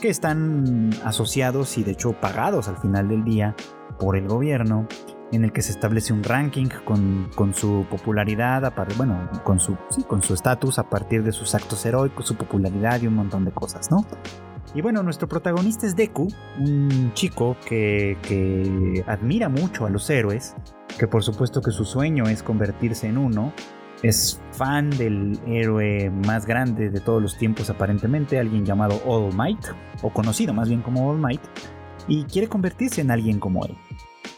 Que están asociados y de hecho pagados al final del día por el gobierno, en el que se establece un ranking con, su popularidad, bueno, con su estatus a partir de sus actos heroicos, su popularidad y un montón de cosas, ¿no? Y bueno, nuestro protagonista es Deku, un chico que, admira mucho a los héroes, que por supuesto que su sueño es convertirse en uno, es fan del héroe más grande de todos los tiempos aparentemente, alguien llamado All Might, o conocido más bien como All Might, y quiere convertirse en alguien como él.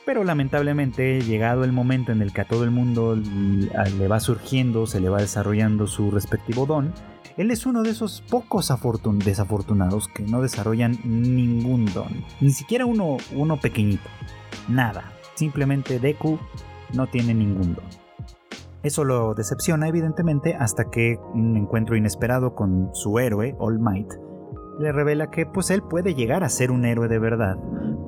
Pero lamentablemente, llegado el momento en el que a todo el mundo le va surgiendo, se le va desarrollando su respectivo don, él es uno de esos pocos desafortunados que no desarrollan ningún don, ni siquiera uno, uno pequeñito, nada. Simplemente Deku no tiene ningún don. Eso lo decepciona evidentemente hasta que un encuentro inesperado con su héroe, All Might, le revela que pues él puede llegar a ser un héroe de verdad,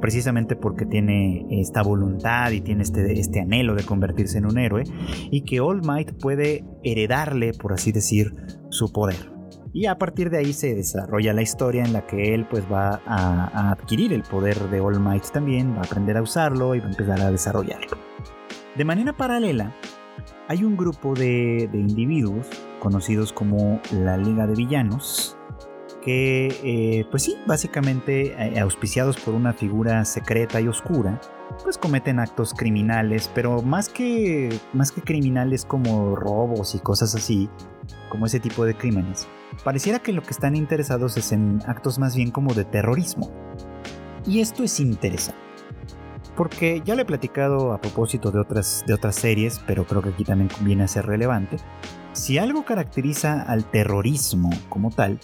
precisamente porque tiene esta voluntad y tiene este, este anhelo de convertirse en un héroe, y que All Might puede heredarle, por así decir, su poder. Y a partir de ahí se desarrolla la historia en la que él pues va a, adquirir el poder de All Might también, va a aprender a usarlo y va a empezar a desarrollarlo. De manera paralela, hay un grupo de, de individuos conocidos como la Liga de Villanos, que, eh, pues sí, básicamente eh, auspiciados por una figura secreta y oscura, pues cometen actos criminales, pero más que, más que criminales como robos y cosas así, como ese tipo de crímenes, pareciera que lo que están interesados es en actos más bien como de terrorismo. Y esto es interesante. Porque ya le he platicado a propósito de otras, de otras series, pero creo que aquí también conviene ser relevante. Si algo caracteriza al terrorismo como tal,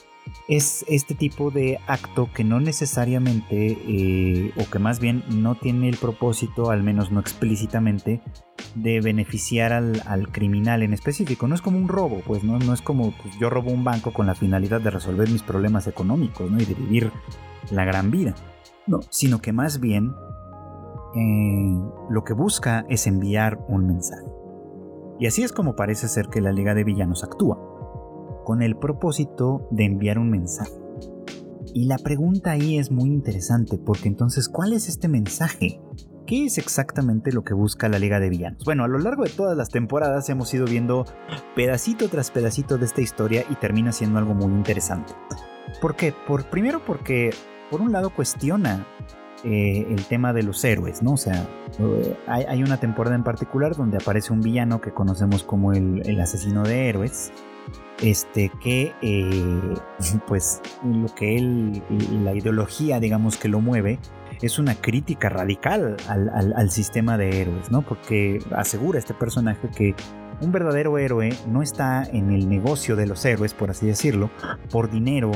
es este tipo de acto que no necesariamente, eh, o que más bien no tiene el propósito, al menos no explícitamente, de beneficiar al, criminal en específico. No es como un robo, pues no, no es como pues, yo robo un banco con la finalidad de resolver mis problemas económicos ¿no? y de vivir la gran vida. No, sino que más bien eh, lo que busca es enviar un mensaje. Y así es como parece ser que la Liga de Villanos actúa con el propósito de enviar un mensaje. Y la pregunta ahí es muy interesante porque entonces, ¿cuál es este mensaje? ¿Qué es exactamente lo que busca la Liga de Villanos? Bueno, a lo largo de todas las temporadas hemos ido viendo pedacito tras pedacito de esta historia y termina siendo algo muy interesante. ¿Por qué? Por, primero porque, por un lado, cuestiona eh, el tema de los héroes, ¿no? O sea, eh, hay, una temporada en particular donde aparece un villano que conocemos como el, el asesino de héroes, este, que eh, pues lo que él, la ideología digamos que lo mueve, es una crítica radical al, sistema de héroes, ¿no? Porque asegura este personaje que un verdadero héroe no está en el negocio de los héroes, por así decirlo, por dinero,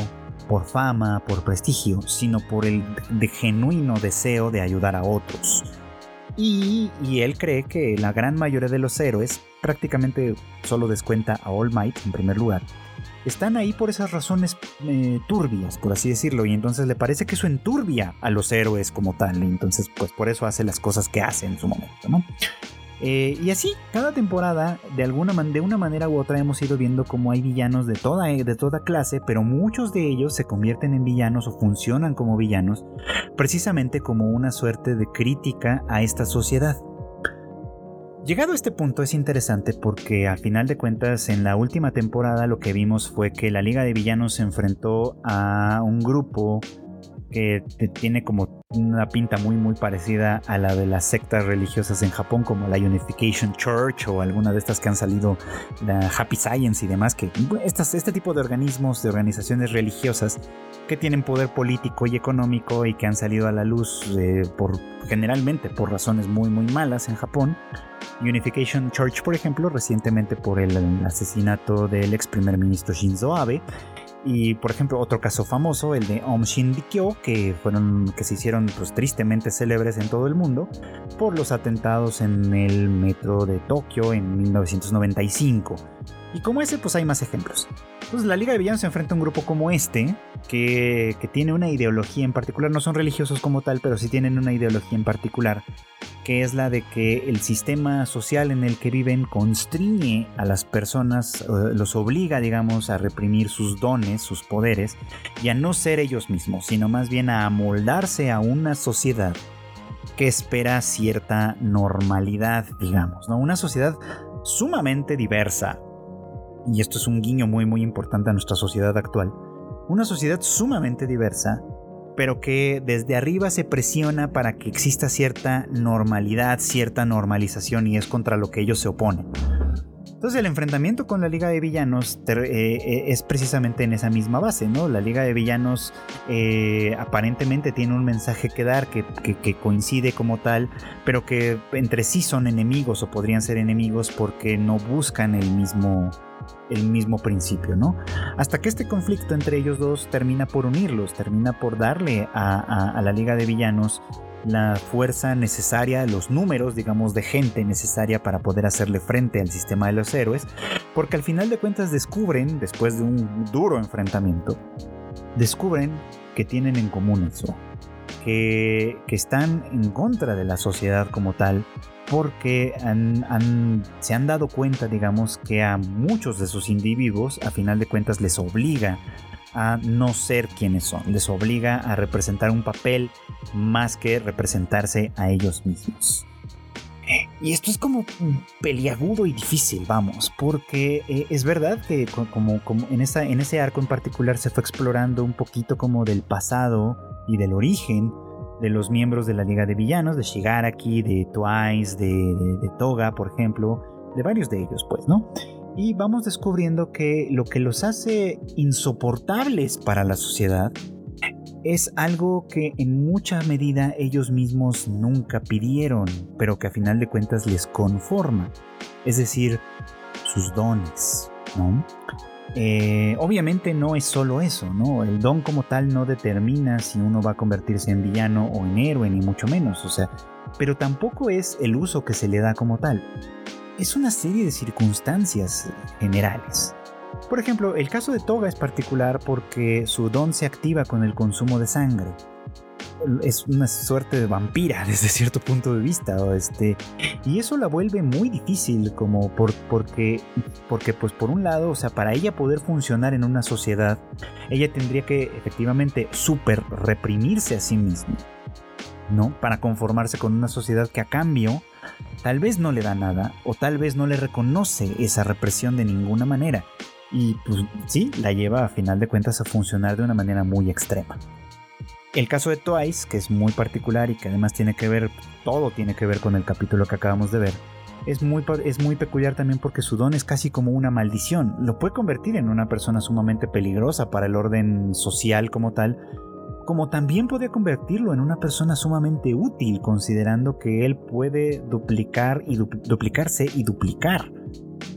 por fama, por prestigio, sino por el genuino deseo de ayudar a otros. Y, él cree que la gran mayoría de los héroes, prácticamente solo descuenta a All Might en primer lugar, están ahí por esas razones eh, turbias, por así decirlo, y entonces le parece que eso enturbia a los héroes como tal, y entonces pues por eso hace las cosas que hace en su momento, ¿no? Eh, y así, cada temporada, de, alguna de una manera u otra, hemos ido viendo cómo hay villanos de toda, de toda clase, pero muchos de ellos se convierten en villanos o funcionan como villanos precisamente como una suerte de crítica a esta sociedad. Llegado a este punto es interesante porque al final de cuentas en la última temporada lo que vimos fue que la Liga de Villanos se enfrentó a un grupo que tiene como una pinta muy muy parecida a la de las sectas religiosas en Japón como la Unification Church o alguna de estas que han salido la Happy Science y demás que este tipo de organismos de organizaciones religiosas que tienen poder político y económico y que han salido a la luz eh, por generalmente por razones muy muy malas en Japón. Unification Church por ejemplo recientemente por el asesinato del ex primer ministro Shinzo Abe y por ejemplo, otro caso famoso, el de Om Shinrikyo, que fueron que se hicieron pues, tristemente célebres en todo el mundo por los atentados en el metro de Tokio en 1995. Y como ese, pues hay más ejemplos. Entonces la Liga de Villanos se enfrenta a un grupo como este, que, que, tiene una ideología en particular, no son religiosos como tal, pero sí tienen una ideología en particular, que es la de que el sistema social en el que viven constriñe a las personas, los obliga, digamos, a reprimir sus dones, sus poderes, y a no ser ellos mismos, sino más bien a amoldarse a una sociedad que espera cierta normalidad, digamos, ¿no? Una sociedad sumamente diversa, y esto es un guiño muy muy importante a nuestra sociedad actual, una sociedad sumamente diversa, pero que desde arriba se presiona para que exista cierta normalidad, cierta normalización y es contra lo que ellos se oponen. Entonces el enfrentamiento con la Liga de Villanos eh, eh, es precisamente en esa misma base, ¿no? La Liga de Villanos eh, aparentemente tiene un mensaje que dar que, que, coincide como tal, pero que entre sí son enemigos o podrían ser enemigos porque no buscan el mismo, el mismo principio, ¿no? Hasta que este conflicto entre ellos dos termina por unirlos, termina por darle a, la Liga de Villanos la fuerza necesaria, los números, digamos, de gente necesaria para poder hacerle frente al sistema de los héroes, porque al final de cuentas descubren, después de un duro enfrentamiento, descubren que tienen en común eso, que, que están en contra de la sociedad como tal, porque se han dado cuenta, digamos, que a muchos de sus individuos, a final de cuentas, les obliga a no ser quienes son, les obliga a representar un papel más que representarse a ellos mismos. Y esto es como peliagudo y difícil, vamos, porque eh, es verdad que como, en, esa, en ese arco en particular se fue explorando un poquito como del pasado y del origen de los miembros de la Liga de Villanos, de Shigaraki, de Twice, de, Toga, por ejemplo, de varios de ellos, pues, ¿no? Y vamos descubriendo que lo que los hace insoportables para la sociedad es algo que en mucha medida ellos mismos nunca pidieron, pero que a final de cuentas les conforma. Es decir, sus dones, ¿no? Eh, obviamente no es solo eso, ¿no? El don como tal no determina si uno va a convertirse en villano o en héroe, ni mucho menos, o sea, pero tampoco es el uso que se le da como tal. Es una serie de circunstancias generales. Por ejemplo, el caso de Toga es particular porque su don se activa con el consumo de sangre es una suerte de vampira <laughs> desde cierto punto de vista. Este, y eso la vuelve muy difícil como por, porque, porque pues por un lado, o sea, para ella poder funcionar en una sociedad, ella tendría que efectivamente super reprimirse a sí misma. ¿no? Para conformarse con una sociedad que a cambio tal vez no le da nada o tal vez no le reconoce esa represión de ninguna manera. Y pues sí, la lleva a final de cuentas a funcionar de una manera muy extrema. El caso de Twice, que es muy particular y que además tiene que ver, todo tiene que ver con el capítulo que acabamos de ver, es muy, es muy peculiar también porque su don es casi como una maldición. Lo puede convertir en una persona sumamente peligrosa para el orden social como tal, como también puede convertirlo en una persona sumamente útil, considerando que él puede duplicar y duplicarse y duplicar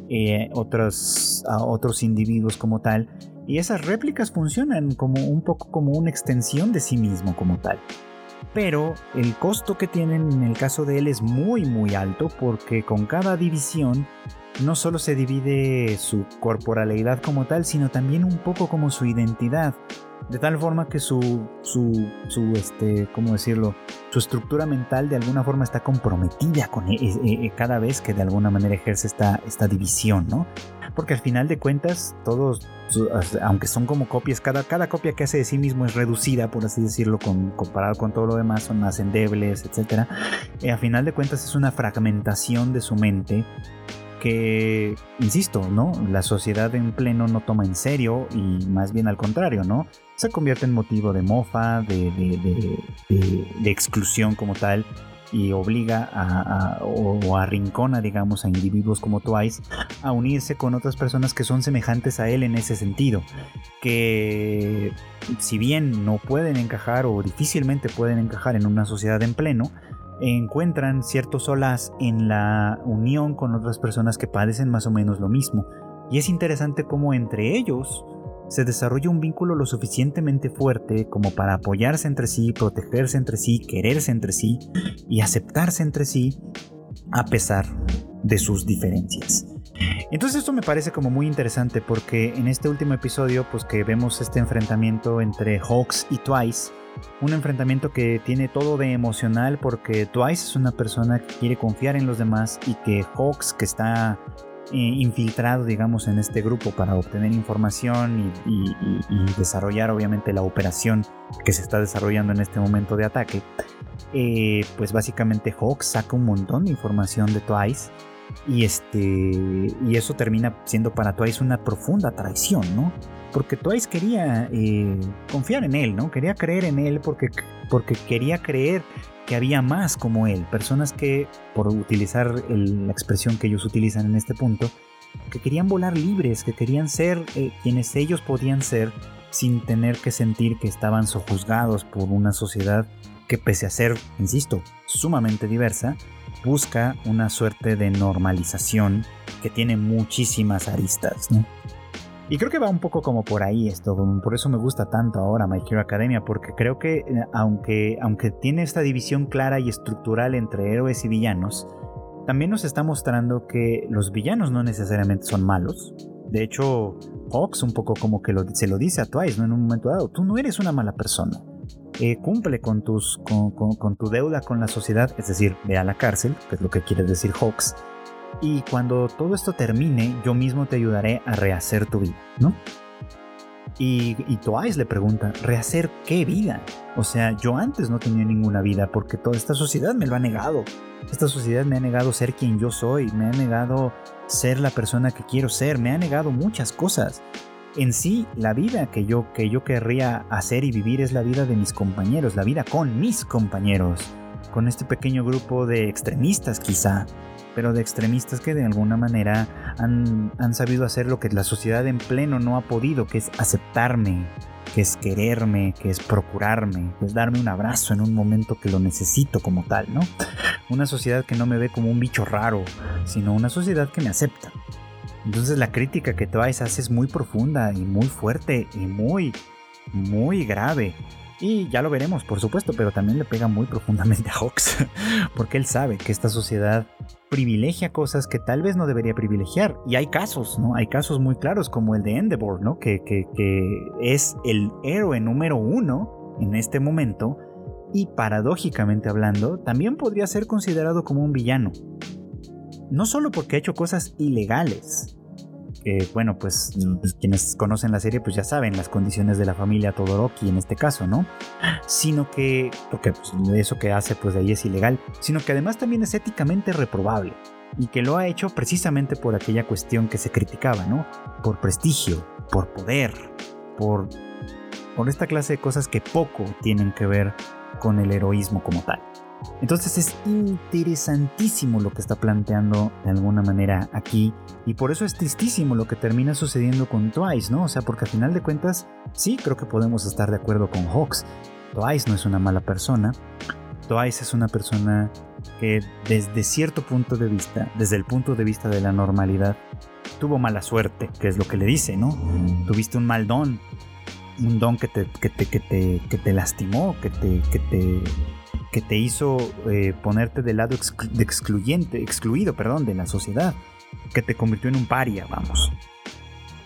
eh, otros, a otros individuos como tal y esas réplicas funcionan como un poco como una extensión de sí mismo como tal. Pero el costo que tienen en el caso de él es muy muy alto porque con cada división no solo se divide su corporalidad como tal, sino también un poco como su identidad. De tal forma que su, su, su este, ¿cómo decirlo? Su estructura mental de alguna forma está comprometida con e, e, e, cada vez que de alguna manera ejerce esta, esta división, ¿no? Porque al final de cuentas todos, aunque son como copias, cada, cada copia que hace de sí mismo es reducida, por así decirlo, comparado con todo lo demás, son más endebles, etc. Y al final de cuentas es una fragmentación de su mente que, insisto, ¿no? La sociedad en pleno no toma en serio y más bien al contrario, ¿no? Se convierte en motivo de mofa, de, de exclusión como tal y obliga a, o, arrincona, digamos, a individuos como Twice a unirse con otras personas que son semejantes a él en ese sentido. Que si bien no pueden encajar o difícilmente pueden encajar en una sociedad en pleno, encuentran cierto solaz en la unión con otras personas que padecen más o menos lo mismo. Y es interesante cómo entre ellos se desarrolla un vínculo lo suficientemente fuerte como para apoyarse entre sí, protegerse entre sí, quererse entre sí y aceptarse entre sí a pesar de sus diferencias. Entonces esto me parece como muy interesante porque en este último episodio pues que vemos este enfrentamiento entre Hawks y Twice, un enfrentamiento que tiene todo de emocional porque Twice es una persona que quiere confiar en los demás y que Hawks que está infiltrado, digamos, en este grupo para obtener información y, desarrollar, obviamente, la operación que se está desarrollando en este momento de ataque, eh, pues básicamente Hawk saca un montón de información de Twice y este y eso termina siendo para Twice una profunda traición, ¿no? Porque Twice quería eh, confiar en él, ¿no? Quería creer en él porque, porque quería creer que había más como él, personas que, por utilizar la expresión que ellos utilizan en este punto, que querían volar libres, que querían ser eh, quienes ellos podían ser sin tener que sentir que estaban sojuzgados por una sociedad que pese a ser, insisto, sumamente diversa, busca una suerte de normalización que tiene muchísimas aristas. ¿no? Y creo que va un poco como por ahí esto, por eso me gusta tanto ahora My Hero Academia, porque creo que eh, aunque, aunque tiene esta división clara y estructural entre héroes y villanos, también nos está mostrando que los villanos no necesariamente son malos. De hecho, Hawks un poco como que se lo dice a Twice, ¿no? En un momento dado, tú no eres una mala persona. Eh, cumple con, tus, con, con, tu deuda con la sociedad, es decir, ve a la cárcel, que es lo que quiere decir Hawks, y cuando todo esto termine, yo mismo te ayudaré a rehacer tu vida, ¿no? Y, y le pregunta, ¿rehacer qué vida? O sea, yo antes no tenía ninguna vida porque toda esta sociedad me lo ha negado. Esta sociedad me ha negado ser quien yo soy, me ha negado ser la persona que quiero ser, me ha negado muchas cosas. En sí, la vida que yo, que yo querría hacer y vivir es la vida de mis compañeros, la vida con mis compañeros, con este pequeño grupo de extremistas quizá, pero de extremistas que de alguna manera han, sabido hacer lo que la sociedad en pleno no ha podido, que es aceptarme, que es quererme, que es procurarme, que es darme un abrazo en un momento que lo necesito como tal, ¿no? Una sociedad que no me ve como un bicho raro, sino una sociedad que me acepta. Entonces la crítica que Twice hace es muy profunda y muy fuerte y muy, muy grave. Y ya lo veremos, por supuesto, pero también le pega muy profundamente a Hawks, <laughs> porque él sabe que esta sociedad privilegia cosas que tal vez no debería privilegiar. Y hay casos, ¿no? Hay casos muy claros como el de Endeavor, ¿no? Que, que, que es el héroe número uno en este momento y paradójicamente hablando, también podría ser considerado como un villano. No solo porque ha hecho cosas ilegales, bueno, pues, quienes conocen la serie pues ya saben las condiciones de la familia Todoroki en este caso, ¿no? Sino que, porque pues, eso que hace pues de ahí es ilegal, sino que además también es éticamente reprobable y que lo ha hecho precisamente por aquella cuestión que se criticaba, ¿no? Por prestigio, por poder, por, por esta clase de cosas que poco tienen que ver con el heroísmo como tal. Entonces es interesantísimo lo que está planteando de alguna manera aquí y por eso es tristísimo lo que termina sucediendo con Twice, ¿no? O sea, porque al final de cuentas sí creo que podemos estar de acuerdo con Hawks. Twice no es una mala persona. Twice es una persona que desde cierto punto de vista, desde el punto de vista de la normalidad, tuvo mala suerte, que es lo que le dice, ¿no? Tuviste un mal don, un don que te, que te, que te, que te lastimó, que te, que te que te hizo eh, ponerte del lado excluyente, excluido, perdón, de la sociedad, que te convirtió en un paria, vamos.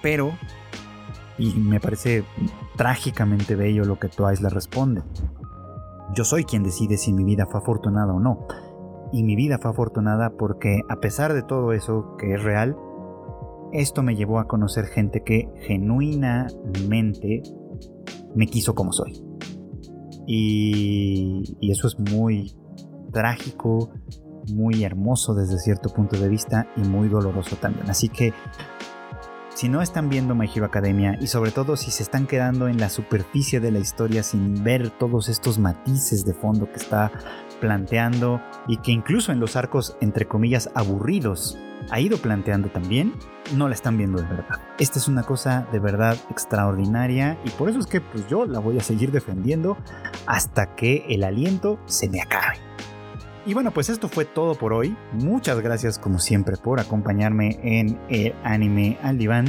Pero, y me parece trágicamente bello lo que Twice le responde. Yo soy quien decide si mi vida fue afortunada o no. Y mi vida fue afortunada porque a pesar de todo eso que es real, esto me llevó a conocer gente que genuinamente me quiso como soy. Y, eso es muy trágico, muy hermoso desde cierto punto de vista y muy doloroso también. Así que si no están viendo My Hero Academia y sobre todo si se están quedando en la superficie de la historia sin ver todos estos matices de fondo que está planteando y que incluso en los arcos entre comillas aburridos ha ido planteando también, no la están viendo de verdad. Esta es una cosa de verdad extraordinaria y por eso es que pues yo la voy a seguir defendiendo hasta que el aliento se me acabe. Y bueno, pues esto fue todo por hoy. Muchas gracias como siempre por acompañarme en el anime al diván.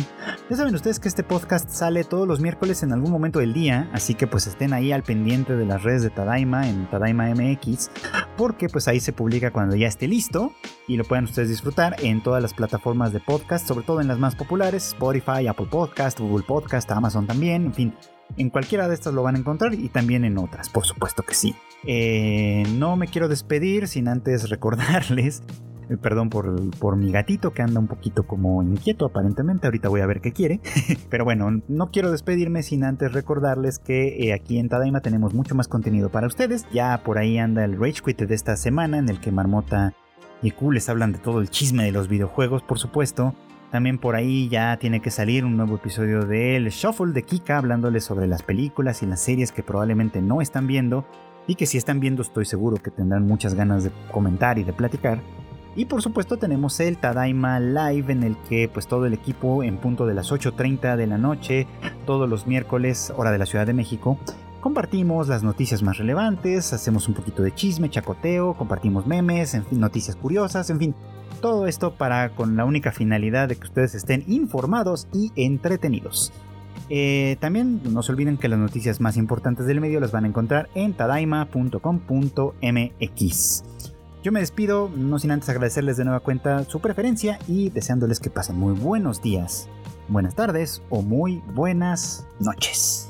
Ya saben ustedes que este podcast sale todos los miércoles en algún momento del día, así que pues estén ahí al pendiente de las redes de Tadaima en Tadaima MX, porque pues ahí se publica cuando ya esté listo y lo puedan ustedes disfrutar en todas las plataformas de podcast, sobre todo en las más populares, Spotify, Apple Podcast, Google Podcast, Amazon también, en fin, en cualquiera de estas lo van a encontrar y también en otras, por supuesto que sí. Eh, no me quiero despedir sin antes recordarles, eh, perdón por, por, mi gatito que anda un poquito como inquieto aparentemente, ahorita voy a ver qué quiere, <laughs> pero bueno, no quiero despedirme sin antes recordarles que eh, aquí en Tadaima tenemos mucho más contenido para ustedes, ya por ahí anda el Rage Quit de esta semana en el que Marmota y Q les hablan de todo el chisme de los videojuegos, por supuesto. También por ahí ya tiene que salir un nuevo episodio del Shuffle de Kika hablándoles sobre las películas y las series que probablemente no están viendo y que si están viendo estoy seguro que tendrán muchas ganas de comentar y de platicar. Y por supuesto tenemos el Tadaima Live en el que pues todo el equipo en punto de las 8.30 de la noche, todos los miércoles, hora de la Ciudad de México, compartimos las noticias más relevantes, hacemos un poquito de chisme, chacoteo, compartimos memes, en fin, noticias curiosas, en fin, todo esto para con la única finalidad de que ustedes estén informados y entretenidos. Eh, también no se olviden que las noticias más importantes del medio las van a encontrar en tadaima.com.mx. Yo me despido, no sin antes agradecerles de nueva cuenta su preferencia y deseándoles que pasen muy buenos días, buenas tardes o muy buenas noches.